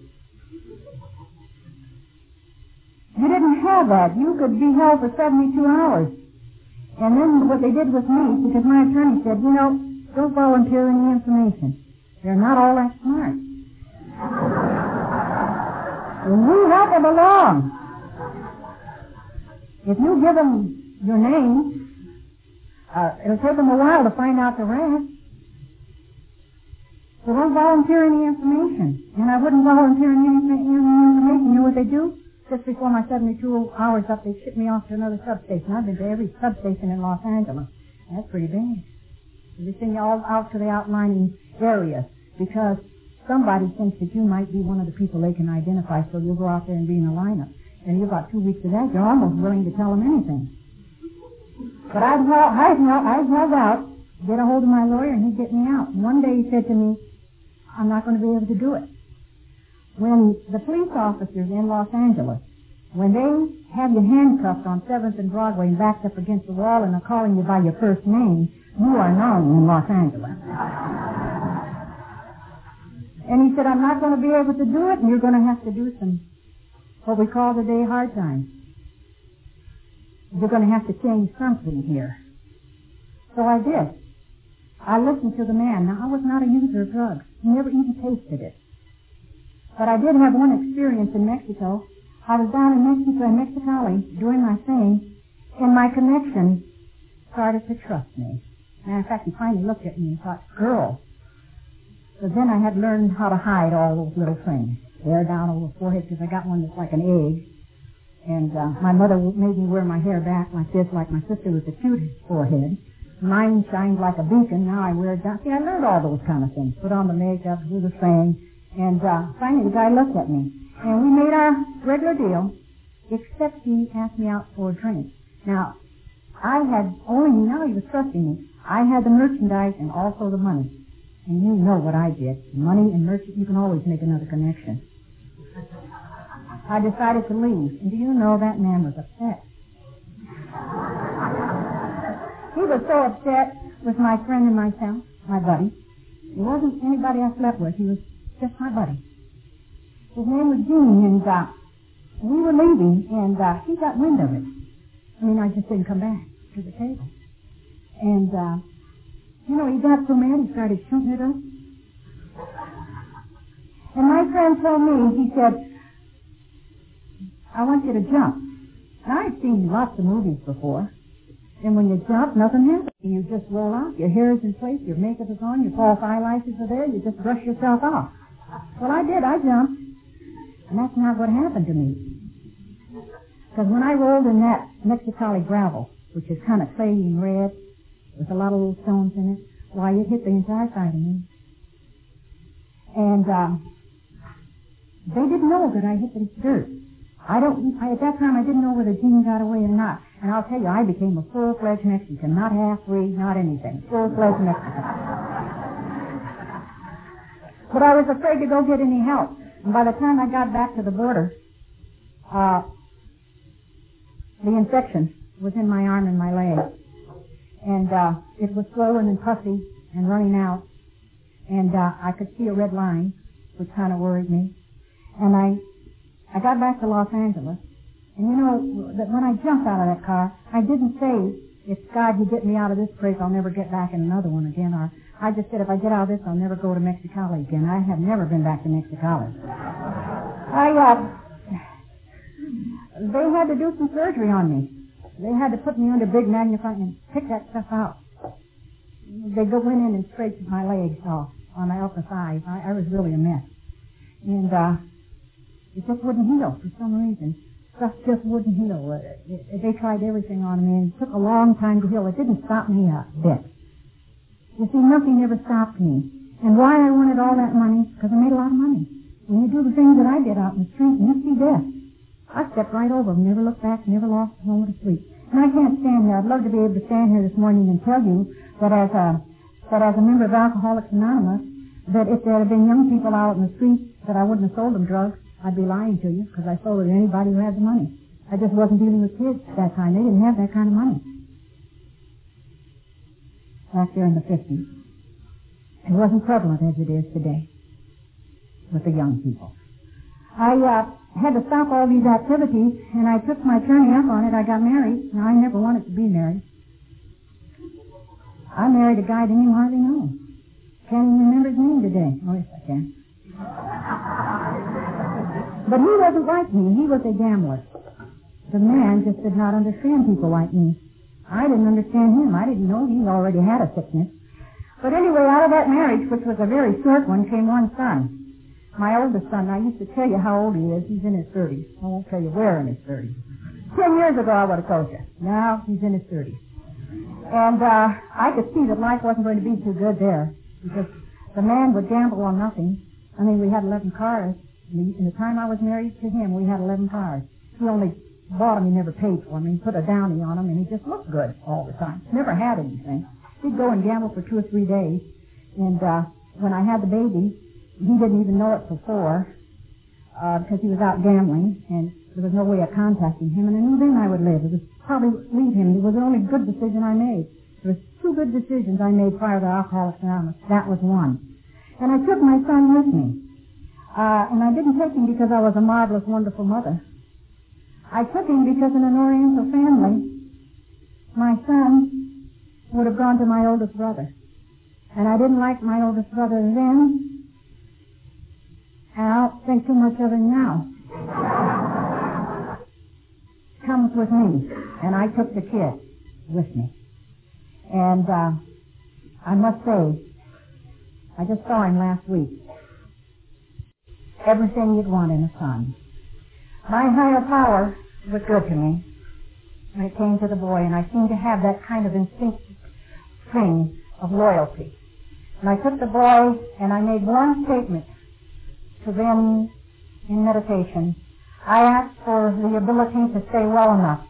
You didn't have that. You could be held for 72 hours. And then what they did with me, because my attorney said, you know, don't volunteer any information. They're not all that smart. we help them along. If you give them your name, uh, it'll take them a while to find out the rest. So don't volunteer any information. And I wouldn't volunteer any information. You know what they do? Just before my 72 hours up, they shipped me off to another substation. I've been to every substation in Los Angeles. That's pretty bad. They send you all out to the outlying areas because somebody thinks that you might be one of the people they can identify, so you'll go out there and be in a lineup. And you've got two weeks of that, you're almost willing to tell them anything. But I'd, I'd, I'd held out, get a hold of my lawyer, and he'd get me out. One day he said to me, I'm not going to be able to do it. When the police officers in Los Angeles, when they have you handcuffed on 7th and Broadway and backed up against the wall and are calling you by your first name, you are known in Los Angeles. And he said, I'm not going to be able to do it, and you're going to have to do some, what we call today hard times. You're going to have to change something here. So I did. I listened to the man. Now, I was not a user of drugs. Never even tasted it. But I did have one experience in Mexico. I was down in Mexico, in Mexicali, doing my thing, and my connection started to trust me. Matter of fact, he finally looked at me and thought, girl. So then I had learned how to hide all those little things. Hair down over the forehead because I got one that's like an egg. And uh, my mother made me wear my hair back like this, like my sister with the cute forehead. Mine shined like a beacon. Now I wear it down. See, I learned all those kind of things. Put on the makeup, do the thing. And uh, finally the guy looked at me. And we made our regular deal, except he asked me out for a drink. Now, I had only, now he was trusting me. I had the merchandise and also the money. And you know what I did. Money and merchandise, you can always make another connection. I decided to leave. And do you know that man was upset? he was so upset with my friend and myself, my buddy. He wasn't anybody I slept with. He was just my buddy. His name was Gene, and uh, we were leaving, and uh, he got wind of it. I mean, I just didn't come back to the table. And, uh, you know, he got so mad he started shooting at us. And my friend told me, he said, I want you to jump. Now, I've seen lots of movies before. And when you jump, nothing happens. You just roll out, your hair is in place, your makeup is on, your false eyelashes are there, you just brush yourself off. Well, I did. I jumped. And that's not what happened to me. Because when I rolled in that Mexicali gravel, which is kind of and red, with a lot of little stones in it, why, it hit the entire side of me. And um, they didn't know that I hit the dirt. I don't. I, at that time, I didn't know whether Gene got away or not. And I'll tell you, I became a full-fledged Mexican, not half-breed, not anything. Full-fledged Mexican. But I was afraid to go get any help. And by the time I got back to the border, uh, the infection was in my arm and my leg. And uh, it was swollen and pussy and running out. And uh, I could see a red line, which kind of worried me. And I, I got back to Los Angeles. And you know, that when I jumped out of that car, I didn't say, if God, you get me out of this place, I'll never get back in another one again. Or I just said, if I get out of this, I'll never go to Mexicali again. I have never been back to Mexicali. I, uh, they had to do some surgery on me. They had to put me under big magnifying and pick that stuff out. They go in and scraped my legs off on my upper thighs. I, I was really a mess. And, uh, it just wouldn't heal for some reason. Stuff just wouldn't heal. It, it, they tried everything on me and it took a long time to heal. It didn't stop me a bit. You see, nothing ever stopped me. And why I wanted all that money? Because I made a lot of money. When you do the things that I did out in the street, you see death. I stepped right over them, never looked back, never lost a moment of sleep. And I can't stand here. I'd love to be able to stand here this morning and tell you that as a that as a member of Alcoholics Anonymous, that if there had been young people out in the street, that I wouldn't have sold them drugs. I'd be lying to you because I sold it to anybody who had the money. I just wasn't dealing with kids at that time. They didn't have that kind of money. Back there in the 50s. It wasn't prevalent as it is today with the young people. I uh, had to stop all these activities, and I took my turning up on it. I got married. Now, I never wanted to be married. I married a guy I didn't hardly know. Can't even remember his name today. Oh, yes, I can. But he wasn't like me. He was a gambler. The man just did not understand people like me. I didn't understand him. I didn't know he already had a sickness. But anyway, out of that marriage, which was a very short one, came one son. My oldest son, I used to tell you how old he is. He's in his 30s. I won't tell you where in his 30s. Ten years ago, I would have told you. Now, he's in his 30s. And uh, I could see that life wasn't going to be too good there because the man would gamble on nothing. I mean, we had 11 cars. In the time I was married to him, we had 11 cars. He only bought them, he never paid for them. He put a downy on them, and he just looked good all the time. Never had anything. He'd go and gamble for two or three days. And uh, when I had the baby, he didn't even know it before uh, because he was out gambling, and there was no way of contacting him. And I knew then I would live. It was probably leave him. It was the only good decision I made. There was two good decisions I made prior to Alcoholics Anonymous. That was one. And I took my son with me. Uh, and I didn't take him because I was a marvelous, wonderful mother. I took him because in an Oriental family, my son would have gone to my oldest brother. And I didn't like my oldest brother then, and I don't think too much of him now. Comes with me, and I took the kid with me. And uh, I must say, I just saw him last week everything you'd want in a son. My higher power was good to me when it came to the boy, and I seemed to have that kind of instinctive thing of loyalty. And I took the boy and I made one statement to them in meditation. I asked for the ability to stay well enough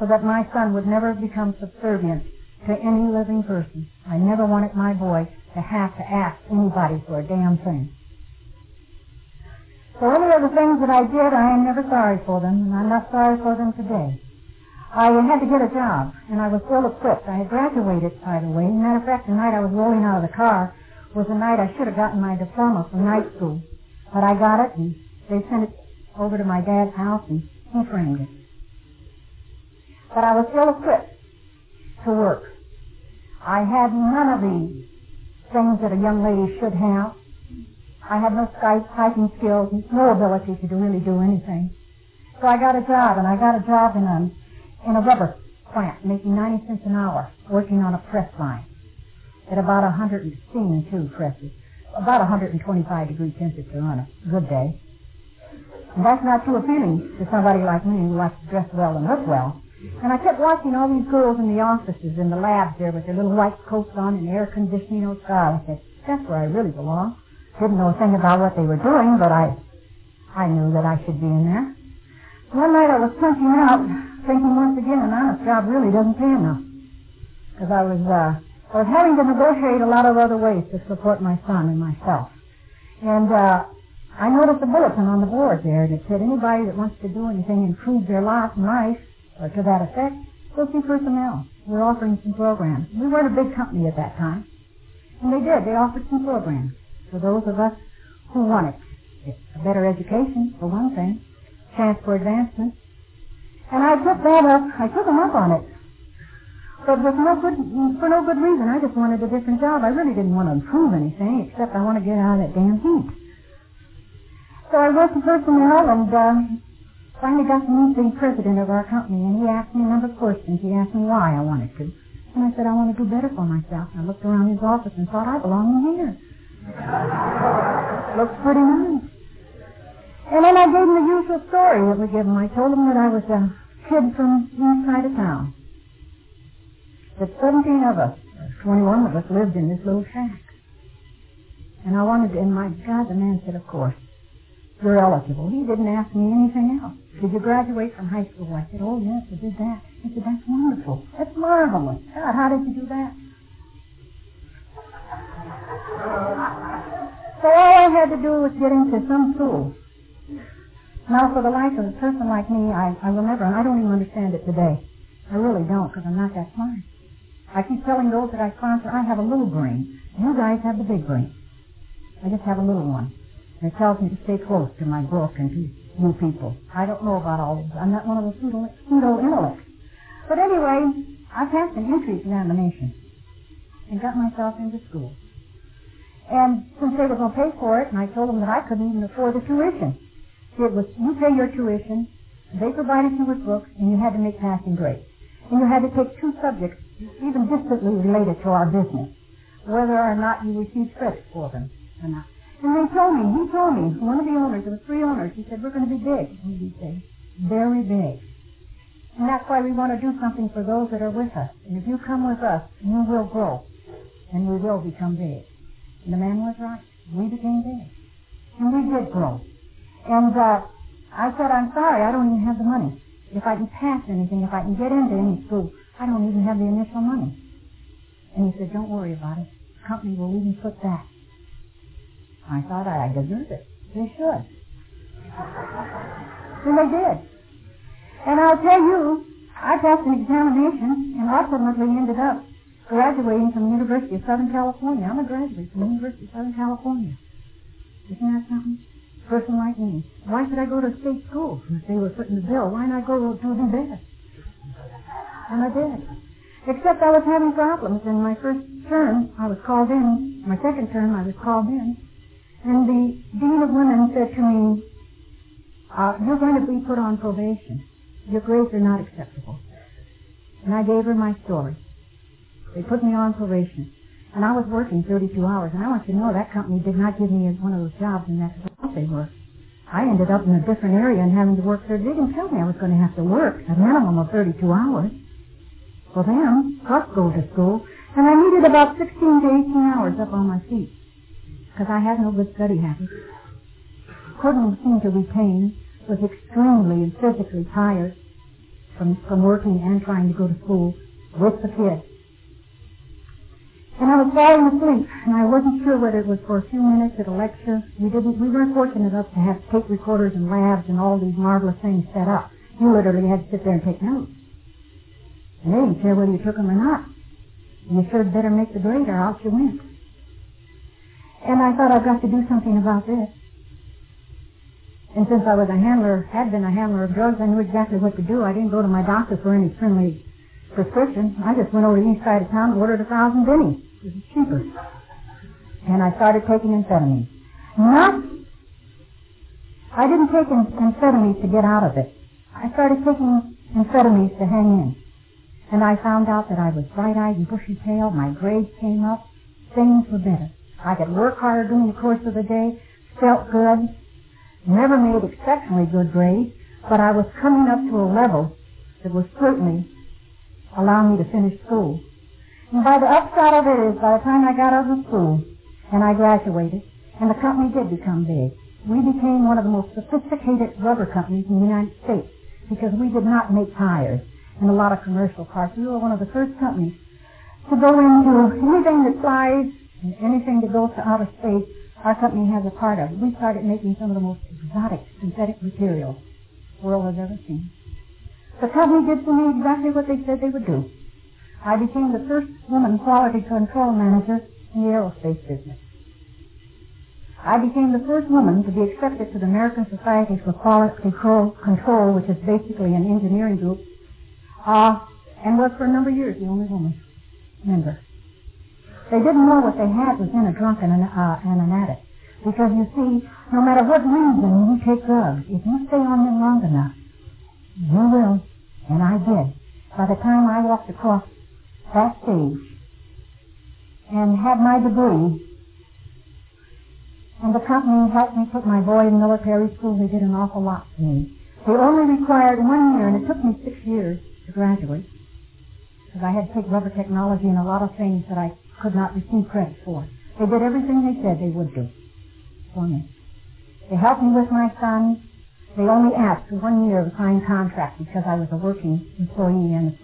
so that my son would never become subservient to any living person. I never wanted my boy to have to ask anybody for a damn thing. So any of the things that I did, I am never sorry for them, and I'm not sorry for them today. I had to get a job, and I was ill equipped. I had graduated, by the way. Matter of fact, the night I was rolling out of the car was the night I should have gotten my diploma from night school. But I got it, and they sent it over to my dad's house, and he framed it. But I was ill equipped to work. I had none of the things that a young lady should have. I had no typing skills, no ability to really do anything. So I got a job, and I got a job in a, in a rubber plant, making 90 cents an hour, working on a press line at about 102 presses, about 125 degree temperature on a good day. And that's not too appealing to somebody like me who likes to dress well and look well. And I kept watching all these girls in the offices, in the labs there with their little white coats on and air conditioning outside. I said, that's where I really belong. Didn't know a thing about what they were doing, but I, I knew that I should be in there. One night I was punching out, thinking once again, an honest job really doesn't pay enough. Because I was, uh, I was having to negotiate a lot of other ways to support my son and myself. And, uh, I noticed a bulletin on the board there that said anybody that wants to do anything improve their lot and life, or to that effect, go see personnel. We're offering some programs. We weren't a big company at that time. And they did. They offered some programs for those of us who wanted a better education, for one thing, chance for advancement. And I took that up, I took them up on it. But with no good, for no good reason. I just wanted a different job. I really didn't want to improve anything, except I want to get out of that damn heat. So I went to personnel and uh, finally got to meet the president of our company, and he asked me a number of questions. He asked me why I wanted to. And I said, I want to do better for myself. And I looked around his office and thought, I belong in here. Looks pretty nice. And then I gave him the usual story that we give him. I told him that I was a kid from east side of town. That 17 of us, 21 of us, lived in this little shack. And I wanted to, and my God, the man said, of course, you're eligible. He didn't ask me anything else. Did you graduate from high school? I said, oh, yes, I did that. He said, that's wonderful. That's marvelous. God, how did you do that? Had to do was get into some school. Now, for the life of a person like me, I, I will never, and I don't even understand it today. I really don't, because I'm not that smart. I keep telling those that I sponsor, I have a little brain. You guys have the big brain. I just have a little one. And it tells me to stay close to my book and to new people. I don't know about all this. I'm not one of those pseudo intellects. But anyway, I passed an entry examination and got myself into school. And since they were going to pay for it, and I told them that I couldn't even afford the tuition, it was you pay your tuition, they provided you with books, and you had to make passing grades. And you had to take two subjects, even distantly related to our business, whether or not you received credit for them or not. And they told me, he told me, one of the owners, there were three owners, he said, we're going to be big. And he said, very big. And that's why we want to do something for those that are with us. And if you come with us, you will grow. And we will become big. The man was right. We became big. And we did grow. And uh, I said, I'm sorry, I don't even have the money. If I can pass anything, if I can get into any school, I don't even have the initial money. And he said, don't worry about it. The company will even put that. I thought I deserved it. They should. and they did. And I'll tell you, I passed an examination and ultimately ended up graduating from the University of Southern California. I'm a graduate from the University of Southern California. Isn't that something? A person like me. Why should I go to state school? If they were putting the bill, why not go to the bed? And I did. Except I was having problems. In my first term, I was called in. My second term, I was called in. And the Dean of Women said to me, uh, you're going to be put on probation. Your grades are not acceptable. And I gave her my story. They put me on probation. And I was working 32 hours. And I want you to know that company did not give me one of those jobs in that they were. I ended up in a different area and having to work there. They didn't tell me I was going to have to work a minimum of 32 hours for them, plus go to school. And I needed about 16 to 18 hours up on my feet because I had no good study habits. Couldn't seem to retain, was extremely and physically tired from, from working and trying to go to school with the kids. And I was falling asleep, and I wasn't sure whether it was for a few minutes at a lecture. We didn't, we weren't fortunate enough to have tape recorders and labs and all these marvelous things set up. You literally had to sit there and take notes. And they didn't care whether you took them or not. You should have better make the grade or out you went. And I thought I've got to do something about this. And since I was a handler, had been a handler of drugs, I knew exactly what to do. I didn't go to my doctor for any friendly prescription. I just went over to the east side of town and ordered a thousand bennies. It was cheaper. And I started taking amphetamines. Not, I didn't take amphetamines to get out of it. I started taking amphetamines to hang in. And I found out that I was bright-eyed and bushy-tailed. My grades came up. Things were better. I could work harder during the course of the day. Felt good. Never made exceptionally good grades, but I was coming up to a level that was certainly allowing me to finish school. And by the upshot of it is, by the time I got out of school and I graduated, and the company did become big, we became one of the most sophisticated rubber companies in the United States because we did not make tires and a lot of commercial cars. We were one of the first companies to go into anything that flies and anything that goes to outer space. Our company has a part of. We started making some of the most exotic synthetic materials the world has ever seen. The company did for me exactly what they said they would do. I became the first woman quality control manager in the aerospace business. I became the first woman to be accepted to the American Society for Quality Control, which is basically an engineering group uh, and was for a number of years the only woman member. They didn't know what they had was in a drunk and an, uh, and an addict. Because you see, no matter what reason you take drugs, if you stay on them long enough, you will. And I did. By the time I walked across that stage and had my degree, and the company helped me put my boy in military school, they did an awful lot for me. They only required one year, and it took me six years to graduate because I had to take rubber technology and a lot of things that I could not receive credit for. They did everything they said they would do for me. They helped me with my son. They only asked for one year of a signed contract because I was a working employee and a,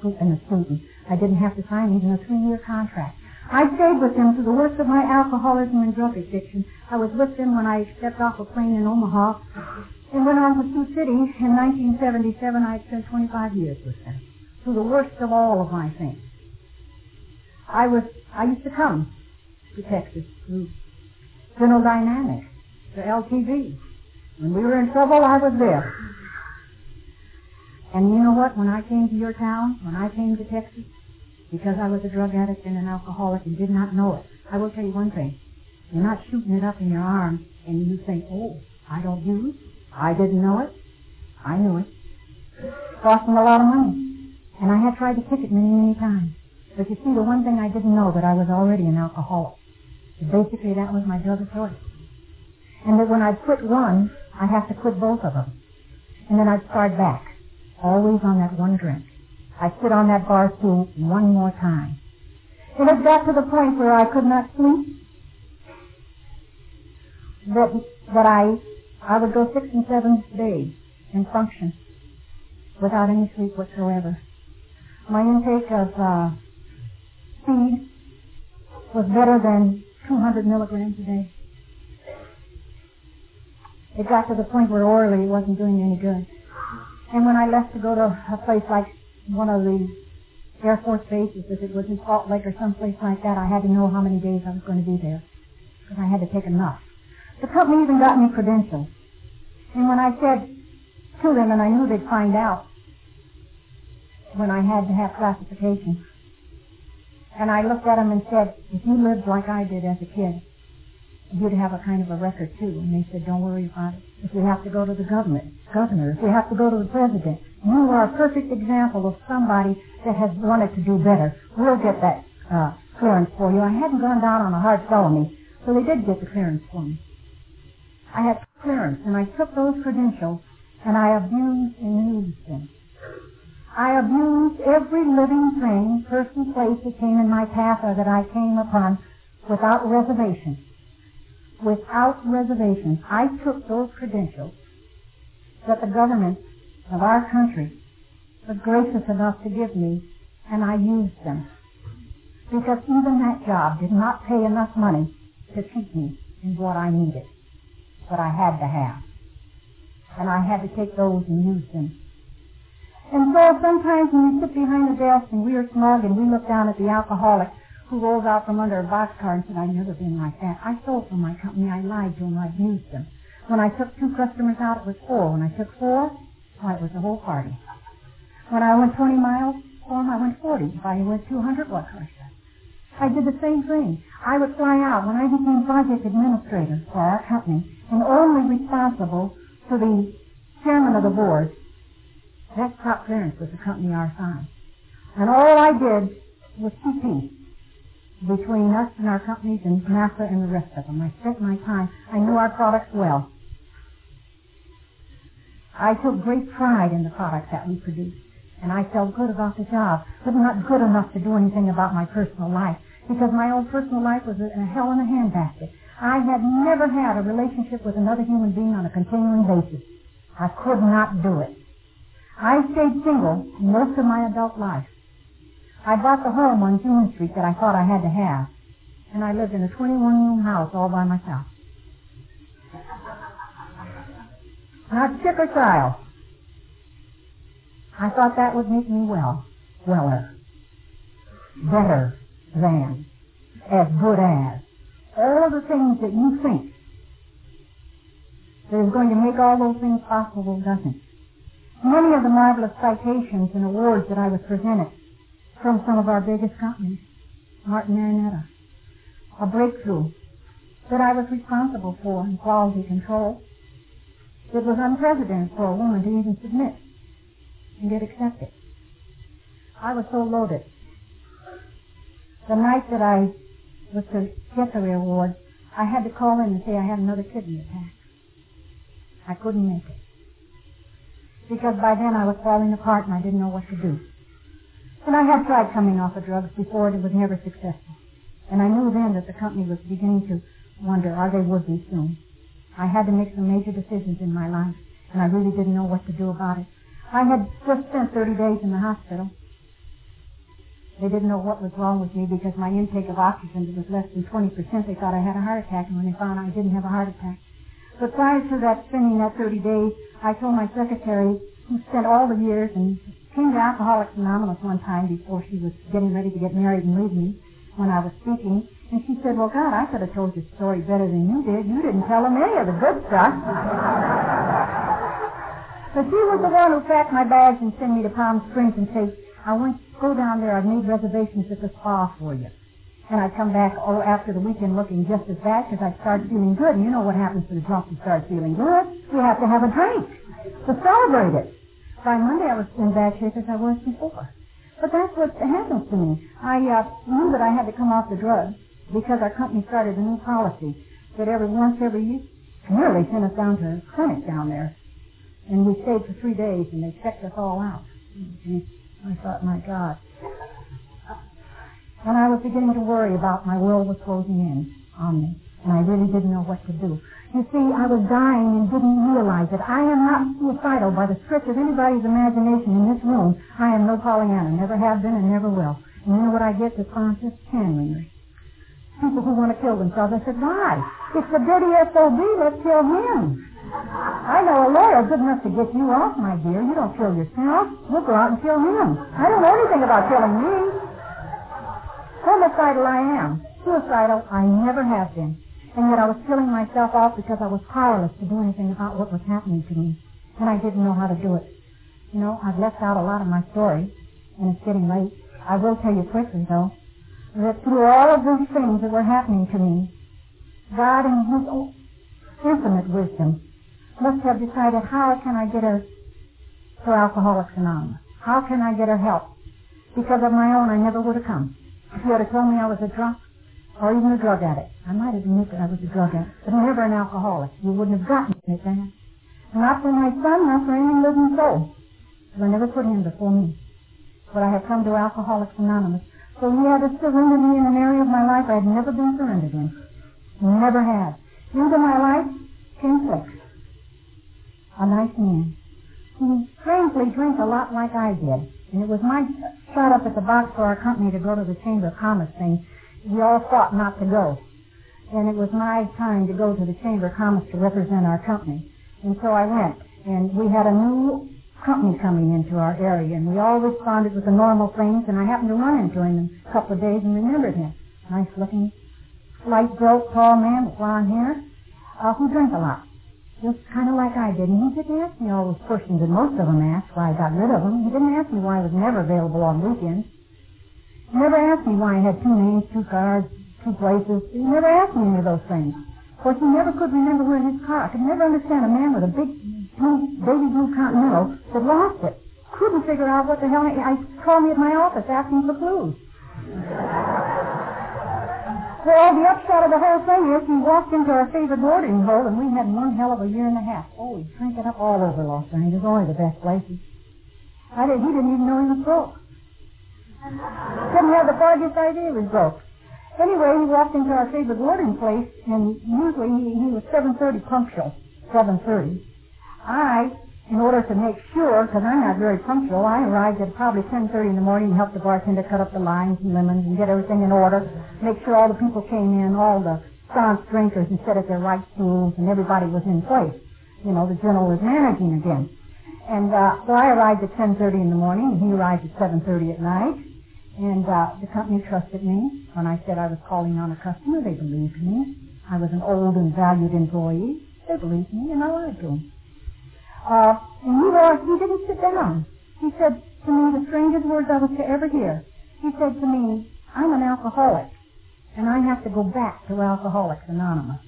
student. I didn't have to sign even a three-year contract. I stayed with them through the worst of my alcoholism and drug addiction. I was with them when I stepped off a plane in Omaha and went on to Sioux City in 1977. I had spent 25 years with them to the worst of all of my things. I was, I used to come to Texas through General Dynamics, to LTV. When we were in trouble, I was there. And you know what? When I came to your town, when I came to Texas, because I was a drug addict and an alcoholic and did not know it, I will tell you one thing. You're not shooting it up in your arm and you think, oh, I don't use. I didn't know it. I knew it. it Cost me a lot of money. And I had tried to kick it many, many times. But you see, the one thing I didn't know that I was already an alcoholic. Basically, that was my drug of choice. And that when I'd quit one, I'd have to quit both of them. And then I'd start back, always on that one drink. I'd sit on that bar stool one more time. And it got to the point where I could not sleep. That, that I, I would go six and seven days and function without any sleep whatsoever my intake of uh, feed was better than 200 milligrams a day. It got to the point where orally it wasn't doing any good. And when I left to go to a place like one of the Air Force bases, if it was in Salt Lake or someplace like that, I had to know how many days I was going to be there. Because I had to take enough. The company even got me credentials. And when I said to them, and I knew they'd find out, when I had to have classification. And I looked at him and said, if you lived like I did as a kid, you'd have a kind of a record too. And they said, don't worry about it. If we have to go to the government, governor, if we have to go to the president, you are a perfect example of somebody that has wanted to do better. We'll get that uh, clearance for you. I hadn't gone down on a hard felony, so they did get the clearance for me. I had clearance, and I took those credentials, and I abused and used them. I abused every living thing, person, place that came in my path or that I came upon without reservation. Without reservation. I took those credentials that the government of our country was gracious enough to give me, and I used them. Because even that job did not pay enough money to keep me in what I needed, what I had to have. And I had to take those and use them and so sometimes when we sit behind the desk and we are smug and we look down at the alcoholic who rolls out from under a boxcar and said, I've never been like that. I stole from my company. I lied to them. I abused them. When I took two customers out, it was four. When I took four, why, it was the whole party. When I went 20 miles for them, I went 40. If I went 200, what could I? I did the same thing. I would fly out when I became project administrator for our company and only responsible for the chairman of the board. That top clearance was the company RSI. And all I did was keep peace between us and our companies and NASA and the rest of them. I spent my time. I knew our products well. I took great pride in the products that we produced, and I felt good about the job, but not good enough to do anything about my personal life, because my own personal life was a, a hell in a handbasket. I had never had a relationship with another human being on a continuing basis. I could not do it. I stayed single most of my adult life. I bought the home on June Street that I thought I had to have, and I lived in a 21-room house all by myself. Not sick or child. I thought that would make me well, weller, better than, as good as. All the things that you think that is going to make all those things possible doesn't. Many of the marvelous citations and awards that I was presented from some of our biggest companies, Martin Marietta, a breakthrough that I was responsible for in quality control. It was unprecedented for a woman to even submit and get accepted. I was so loaded. The night that I was to get the reward, I had to call in and say I had another kidney attack. I couldn't make it. Because by then I was falling apart and I didn't know what to do. And I had tried coming off of drugs before and it was never successful. And I knew then that the company was beginning to wonder, are they would be soon. I had to make some major decisions in my life, and I really didn't know what to do about it. I had just spent 30 days in the hospital. They didn't know what was wrong with me because my intake of oxygen was less than 20%. They thought I had a heart attack, and when they found I didn't have a heart attack. But prior to that, spending that 30 days, I told my secretary, who spent all the years and came to Alcoholics Anonymous one time before she was getting ready to get married and leave me when I was speaking. And she said, well, God, I could have told your story better than you did. You didn't tell them any of the good stuff. but she was the one who packed my bags and sent me to Palm Springs and said, I want to go down there. I've made reservations at the spa for you. And I'd come back oh, after the weekend looking just as bad because I'd start feeling good. And you know what happens to the drunk who starts feeling good? You have to have a drink to celebrate it. By Monday, I was in bad shape as I was before. But that's what happens to me. I uh, knew that I had to come off the drugs because our company started a new policy that every once every year they sent us down to a clinic down there. And we stayed for three days and they checked us all out. And I thought, my God. And I was beginning to worry about my world was closing in on me. And I really didn't know what to do. You see, I was dying and didn't realize it. I am not suicidal by the stretch of anybody's imagination in this room. I am no Pollyanna. Never have been and never will. And you know what I get? Responses? Hand People who want to kill themselves. I said, why? It's the dirty SOB. Let's kill him. I know a lawyer good enough to get you off, my dear. You don't kill yourself. We'll go out and kill him. I don't know anything about killing me. Homicidal I am. Suicidal I never have been and yet I was killing myself off because I was powerless to do anything about what was happening to me, and I didn't know how to do it. You know, I've left out a lot of my story, and it's getting late. I will tell you quickly, though, that through all of these things that were happening to me, God in His infinite wisdom must have decided how can I get her to Alcoholics Anonymous? How can I get her help? Because of my own, I never would have come. If you had told me I was a drunk, or even a drug addict. I might have admitted I was a drug addict, but never an alcoholic. You wouldn't have gotten it then. Not for my son, not for any living soul. Because I never put him before me. But I have come to Alcoholics Anonymous. So he had to surrender me in an area of my life I had never been surrendered in. Never had. Into my life came Flex. A nice man. He strangely drank a lot like I did. And it was my shot up at the box for our company to go to the Chamber of Commerce thing we all fought not to go. And it was my time to go to the Chamber of Commerce to represent our company. And so I went. And we had a new company coming into our area, and we all responded with the normal things, and I happened to run into him a couple of days and remembered him. Nice looking, light built, tall man with blonde hair, uh, who drank a lot. Just kind of like I did. And he didn't ask me all those questions that most of them asked why I got rid of them. He didn't ask me why I was never available on weekends. Never asked me why I had two names, two cars, two places. He never asked me any of those things. Of course, he never could remember where his car. I could never understand a man with a big blue, baby blue Continental that lost it. Couldn't figure out what the hell. I, I called me at my office asking for clues. Well, the upshot of the whole thing is he walked into our favorite boarding hole and we had one hell of a year and a half. Oh, we drank it up all over Los Angeles, only the best places. I did, he didn't even know he was broke. Didn't have the foggiest idea he was broke. Anyway, he walked into our favorite boarding place and usually he, he was 7.30 punctual. 7.30. I in order to make sure, because I'm not very punctual, I arrived at probably 10.30 in the morning and helped the bartender cut up the limes and lemons and get everything in order, make sure all the people came in, all the staunch drinkers and set at their right stools and everybody was in place. You know, the general was managing again. And uh, so I arrived at 10.30 in the morning and he arrived at 7.30 at night. And uh, the company trusted me. When I said I was calling on a customer, they believed me. I was an old and valued employee. They believed me and I lied to them. Uh, and he, he didn't sit down. He said to me the strangest words I was to ever hear. He said to me, I'm an alcoholic, and I have to go back to Alcoholics Anonymous.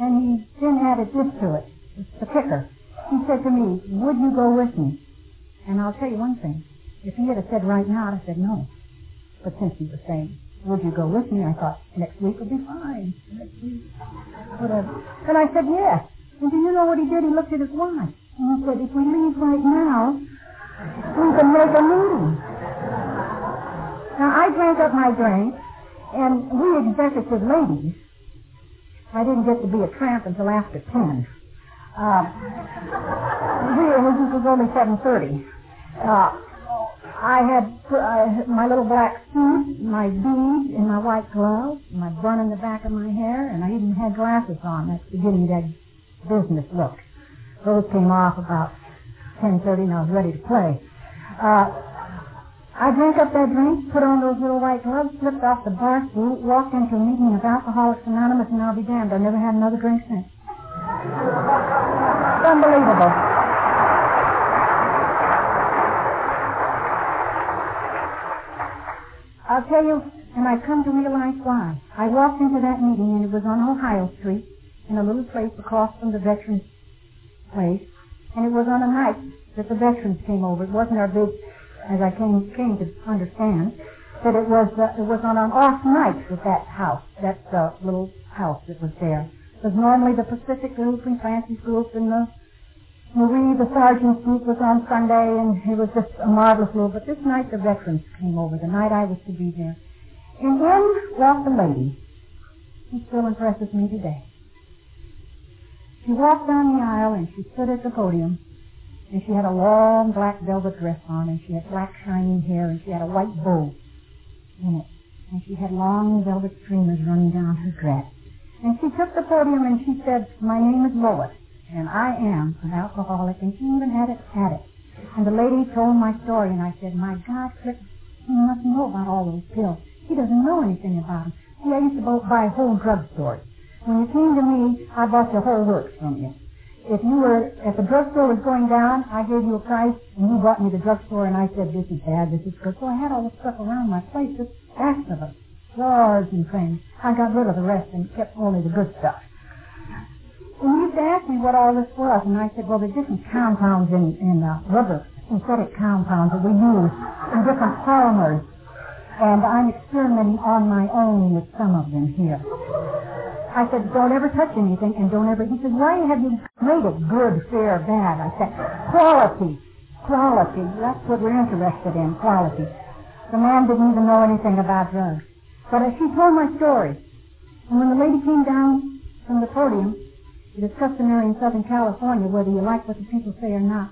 And he then added this to it, the kicker. He said to me, would you go with me? And I'll tell you one thing. If he had said right now, I'd have said no. But since he was saying, would you go with me? I thought, next week will be fine. Next week. Whatever. And I said, yes. And do you know what he did? He looked at his watch. And he said, if we leave right now, we can make a meeting. Now, I drank up my drink, and we executive ladies, I didn't get to be a tramp until after 10. Uh, we, it was only 7.30. Uh, I had uh, my little black suit, my beads, and my white gloves, my bun in the back of my hair, and I even had glasses on. That's beginning that business look. Those came off about 10.30 and I was ready to play. Uh, I drank up that drink, put on those little white gloves, slipped off the bar stool, walked into a meeting of Alcoholics Anonymous, and I'll be damned, I never had another drink since. It's unbelievable. I'll tell you, and I've come to realize why. I walked into that meeting, and it was on Ohio Street, in a little place across from the Veterans Place, and it was on a night that the veterans came over. It wasn't our big, as I came came to understand, that it was uh, it was on an off night with that house, that uh, little house that was there. Because normally the Pacific group and Francis group and the Marie, the sergeant's group was on Sunday, and it was just a marvelous little. But this night the veterans came over, the night I was to be there, and in walked a lady who still impresses me today. She walked down the aisle and she stood at the podium and she had a long black velvet dress on and she had black shining hair and she had a white bow in it. And she had long velvet streamers running down her dress. And she took the podium and she said, my name is Lois and I am an alcoholic and even had it at it. And the lady told my story and I said, my God, Cliff, he must know about all those pills. He doesn't know anything about them. See, I used to buy whole drugstores. When you came to me, I bought your whole works from you. If you were, if the drugstore was going down, I gave you a price, and you brought me the drugstore, and I said, this is bad, this is good. So I had all the stuff around my place, just stacks of it, drawers and things. I got rid of the rest and kept only the good stuff. And used to ask me what all this was, and I said, well, the different compounds in, in uh, rubber, synthetic compounds that we use in different polymers, and I'm experimenting on my own with some of them here. I said, don't ever touch anything and don't ever, he said, why have you made it good, fair, bad? I said, quality, quality. That's what we're interested in, quality. The man didn't even know anything about drugs. But she told my story. And when the lady came down from the podium, it is customary in Southern California, whether you like what the people say or not,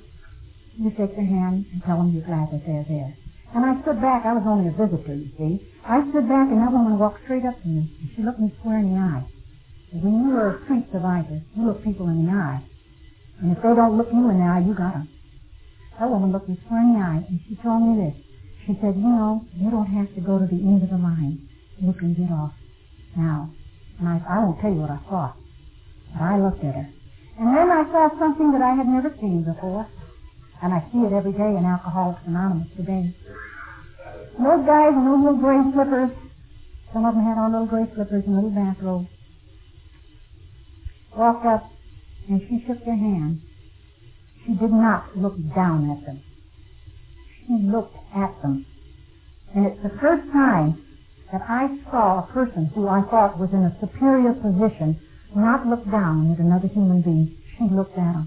you shake their hand and tell them you're glad that they're there. And I stood back. I was only a visitor, you see. I stood back, and that woman walked straight up to me. And she looked me square in the eye. And When you are a street survivor, you look people in the eye. And if they don't look you in the eye, you got them. That woman looked me square in the eye, and she told me this. She said, you know, you don't have to go to the end of the line. You can get off now. And I, I won't tell you what I thought, I looked at her. And then I saw something that I had never seen before, and I see it every day in Alcoholics Anonymous today. Those guys in little gray slippers, some of them had on little gray slippers and little bathrobes, walked up and she shook their hand. She did not look down at them. She looked at them. And it's the first time that I saw a person who I thought was in a superior position not look down at another human being. She looked at.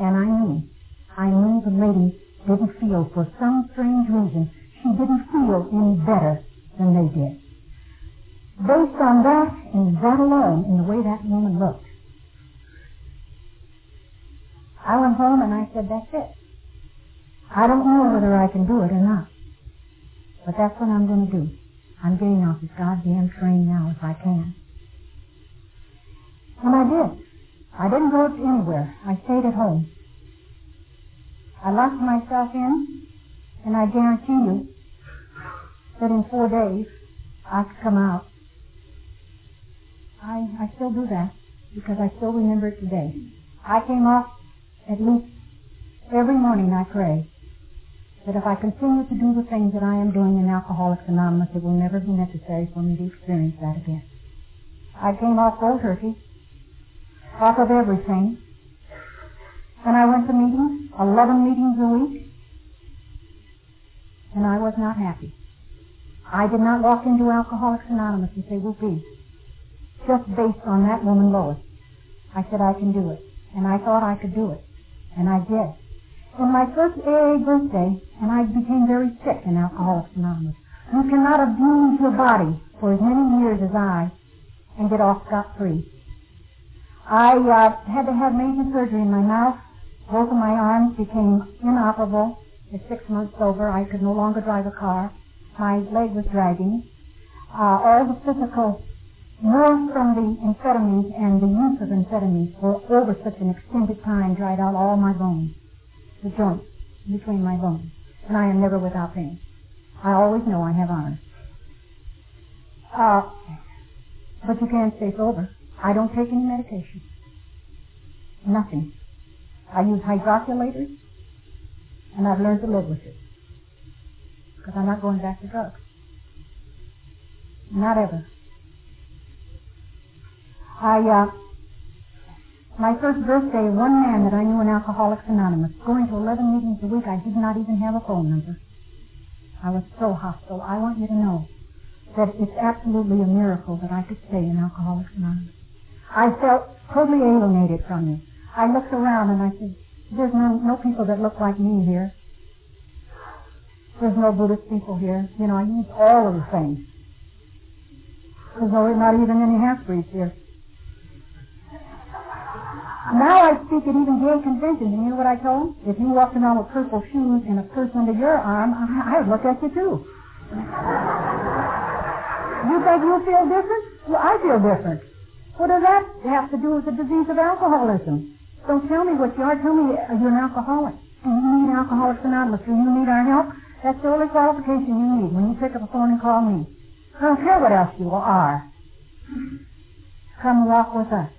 And I knew. I knew the lady didn't feel, for some strange reason, she didn't feel any better than they did. Based on that and that alone, in the way that woman looked, I went home and I said, that's it. I don't know whether I can do it or not. But that's what I'm going to do. I'm getting off this goddamn train now if I can. And I did. I didn't go anywhere. I stayed at home. I locked myself in, and I guarantee you that in four days I could come out. I, I still do that because I still remember it today. I came off at least every morning I pray that if I continue to do the things that I am doing in Alcoholics Anonymous, it will never be necessary for me to experience that again. I came off cold turkey, off of everything, and I went to meetings, 11 meetings a week, and I was not happy. I did not walk into Alcoholics Anonymous and say, whoopee, just based on that woman Lois. I said I can do it, and I thought I could do it, and I did. On my first AA birthday, and I became very sick in Alcoholics Anonymous. You cannot abuse your body for as many years as I and get off scot-free. I uh, had to have major surgery in my mouth. Both of my arms became inoperable. At six months over, I could no longer drive a car. My leg was dragging. Uh, all the physical more from the amphetamines and the use of amphetamines for over such an extended time dried out all my bones, the joints between my bones. And I am never without pain. I always know I have honor. Uh, but you can't stay sober. I don't take any medication. Nothing. I use hydrocollators, and I've learned to live with it. Because I'm not going back to drugs. Not ever. I, uh, my first birthday, one man that I knew in Alcoholics Anonymous, going to 11 meetings a week, I did not even have a phone number. I was so hostile. I want you to know that it's absolutely a miracle that I could stay in Alcoholics Anonymous. I felt totally alienated from you. I looked around and I said, there's no, no people that look like me here. There's no Buddhist people here. You know, I use all of the things. There's no, not even any half-breeds here. Now I speak at even gay conventions, you know what I told them? If you walked around with purple shoes and a purse under your arm, I, I'd look at you too. you think you feel different? Well, I feel different. What does that have to do with the disease of alcoholism? Don't tell me what you are. Tell me you're an alcoholic. And you need Alcoholics Anonymous. Do you need our help? That's the only qualification you need when you pick up the phone and call me. I don't care what else you are. Come walk with us.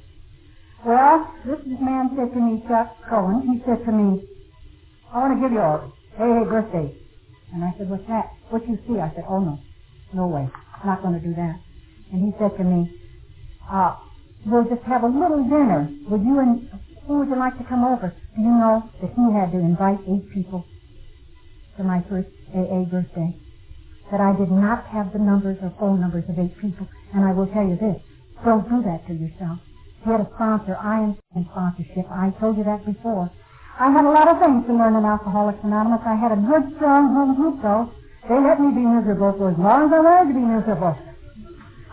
Well, this man said to me, Chuck Cohen, he said to me, I want to give you a hey, hey birthday. And I said, what's that? What you see? I said, oh no, no way. I'm not going to do that. And he said to me, uh, we'll just have a little dinner. Would you and who would you like to come over? Do you know that he had to invite eight people to my first AA birthday? That I did not have the numbers or phone numbers of eight people. And I will tell you this, don't do that to yourself. Had a sponsor. I am in sponsorship. I told you that before. I had a lot of things to learn in Alcoholics Anonymous. I had a good, strong home group, though. They let me be miserable for as long as I wanted to be miserable.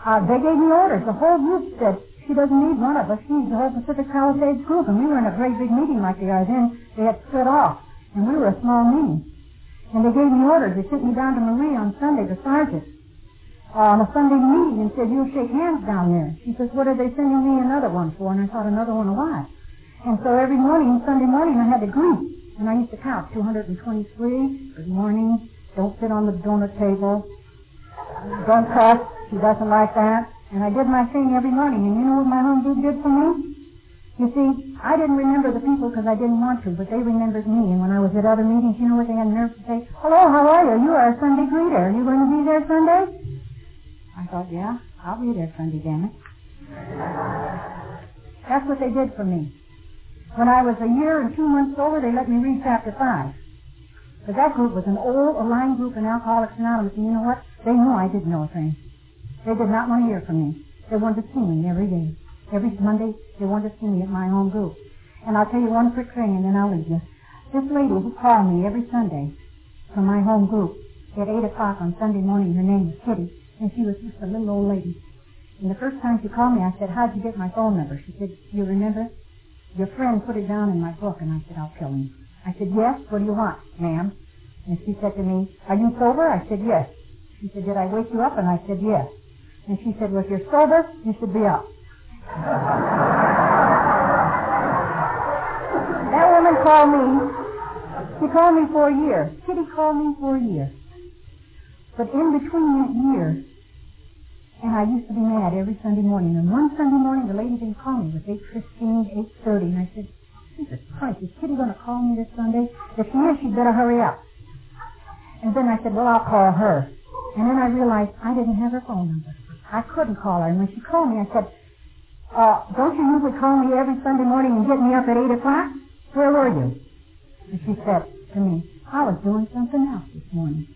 Uh, they gave me orders. The whole group said, she doesn't need one of us. She needs the whole Pacific Palisades group. And we were in a great big meeting like they are then. They had split off. And we were a small meeting. And they gave me orders. They sent me down to Marie on Sunday, the sergeant uh, on a Sunday meeting and said, you'll shake hands down there. She says, what are they sending me another one for? And I thought, another one what? And so every morning, Sunday morning, I had to greet. And I used to count, 223, good morning, don't sit on the donut table, don't cuss, she doesn't like that. And I did my thing every morning. And you know what my home group did for me? You see, I didn't remember the people because I didn't want to, but they remembered me. And when I was at other meetings, you know what they had nerve to say? Hello, how are you? You are a Sunday greeter. Are you going to be there Sunday? I thought, yeah, I'll be there Sunday, damn it. That's what they did for me. When I was a year and two months older, they let me read chapter 5. But that group was an old aligned group in Alcoholics Anonymous, and you know what? They knew I didn't know a thing. They did not want to hear from me. They wanted to see me every day. Every Monday, they wanted to see me at my home group. And I'll tell you one quick thing, and then I'll leave you. This lady who called me every Sunday from my home group at 8 o'clock on Sunday morning, her name was Kitty, and she was just a little old lady. And the first time she called me, I said, how'd you get my phone number? She said, you remember? Your friend put it down in my book, and I said, I'll kill him. I said, yes, what do you want, ma'am? And she said to me, are you sober? I said, yes. She said, did I wake you up? And I said, yes. And she said, well, if you're sober, you should be up that woman called me. She called me for a year. Kitty called me for a year. But in between that year, and I used to be mad every Sunday morning. And one Sunday morning, the lady didn't call me. It was 8.15, 8.30. And I said, Jesus Christ, is Kitty going to call me this Sunday? If she is, she'd better hurry up. And then I said, well, I'll call her. And then I realized I didn't have her phone number. I couldn't call her. And when she called me, I said, uh, don't you usually call me every Sunday morning and get me up at 8 o'clock? Where were you? And she said to me, I was doing something else this morning.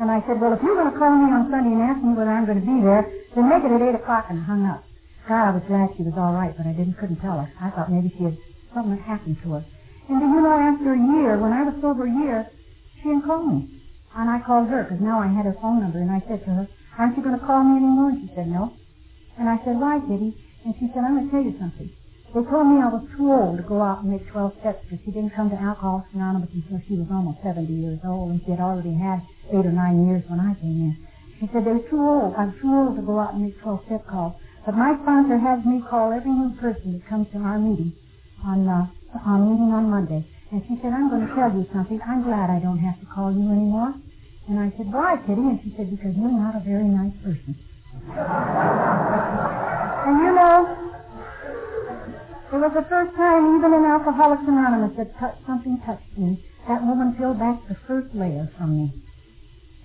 And I said, well, if you're going to call me on Sunday and ask me whether I'm going to be there, then make it at 8 o'clock and hung up. God, I was glad she was all right, but I didn't couldn't tell her. I thought maybe she had something had happened to her. And do you know, after a year, when I was sober a year, she didn't call me. And I called her because now I had her phone number, and I said to her, aren't you going to call me anymore? And she said, no. And I said, why, Kitty? And she said, I'm going to tell you something. They told me I was too old to go out and make 12 steps because she didn't come to Alcoholics Anonymous until she was almost 70 years old and she had already had eight or nine years when I came in. She said, they're too old. I'm too old to go out and make 12 step calls. But my sponsor has me call every new person that comes to our meeting on, uh, on meeting on Monday. And she said, I'm going to tell you something. I'm glad I don't have to call you anymore. And I said, why, Kitty? And she said, because you're not a very nice person. And you know, it was the first time even in Alcoholics Anonymous that t- something touched me. That woman peeled back the first layer from me.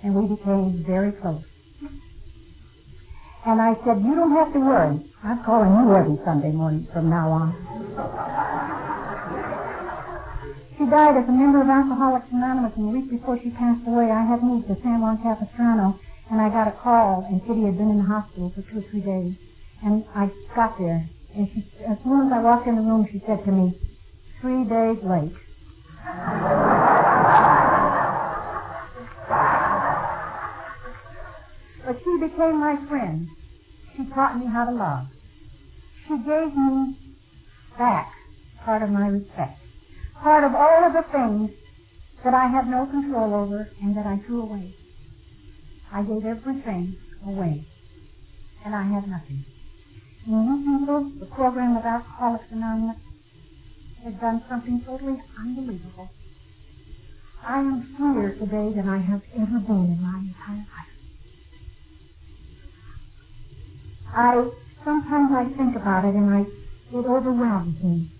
And we became very close. And I said, you don't have to worry. I'm calling you every Sunday morning from now on. She died as a member of Alcoholics Anonymous, and the week before she passed away, I had moved to San Juan Capistrano, and I got a call, and Kitty had been in the hospital for two or three days. And I got there, and she, as soon as I walked in the room, she said to me, three days late. but she became my friend. She taught me how to love. She gave me back part of my respect, part of all of the things that I had no control over and that I threw away. I gave everything away, and I had nothing. Mm-hmm. The program of Alcoholics Anonymous has done something totally unbelievable. I am freer today than I have ever been in my entire life. I sometimes I think about it and I it overwhelms me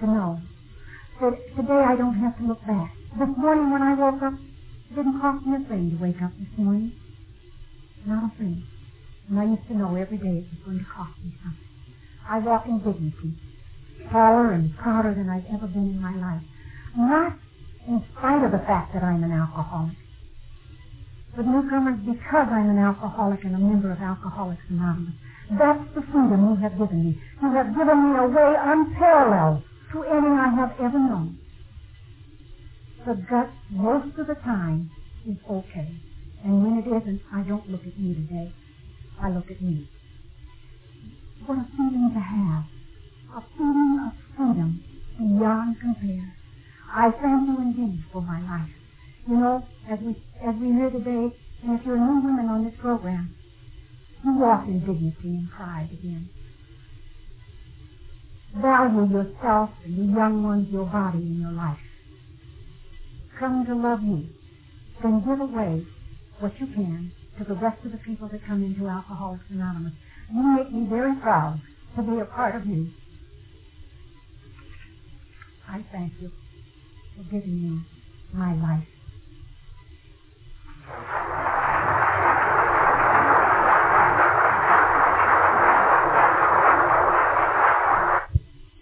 to know that today I don't have to look back. This morning when I woke up, it didn't cost me a thing to wake up this morning. Not a thing. And I used to know every day it was going to cost me something. I walk in dignity, taller and prouder than I've ever been in my life. Not in spite of the fact that I'm an alcoholic, but newcomers because I'm an alcoholic and a member of Alcoholics Anonymous. That's the freedom you have given me. You have given me a way unparalleled to any I have ever known. The gut, most of the time, is okay. And when it isn't, I don't look at you today. I look at me. What a feeling to have. A feeling of freedom beyond compare. I thank you indeed for my life. You know, as we as we hear today, and if you're new women on this program, you walk in dignity and pride again. Value yourself and the young ones, your body, and your life. Come to love me. Then give away what you can to the rest of the people that come into Alcoholics Anonymous. You make me very proud to be a part of you. I thank you for giving me my life.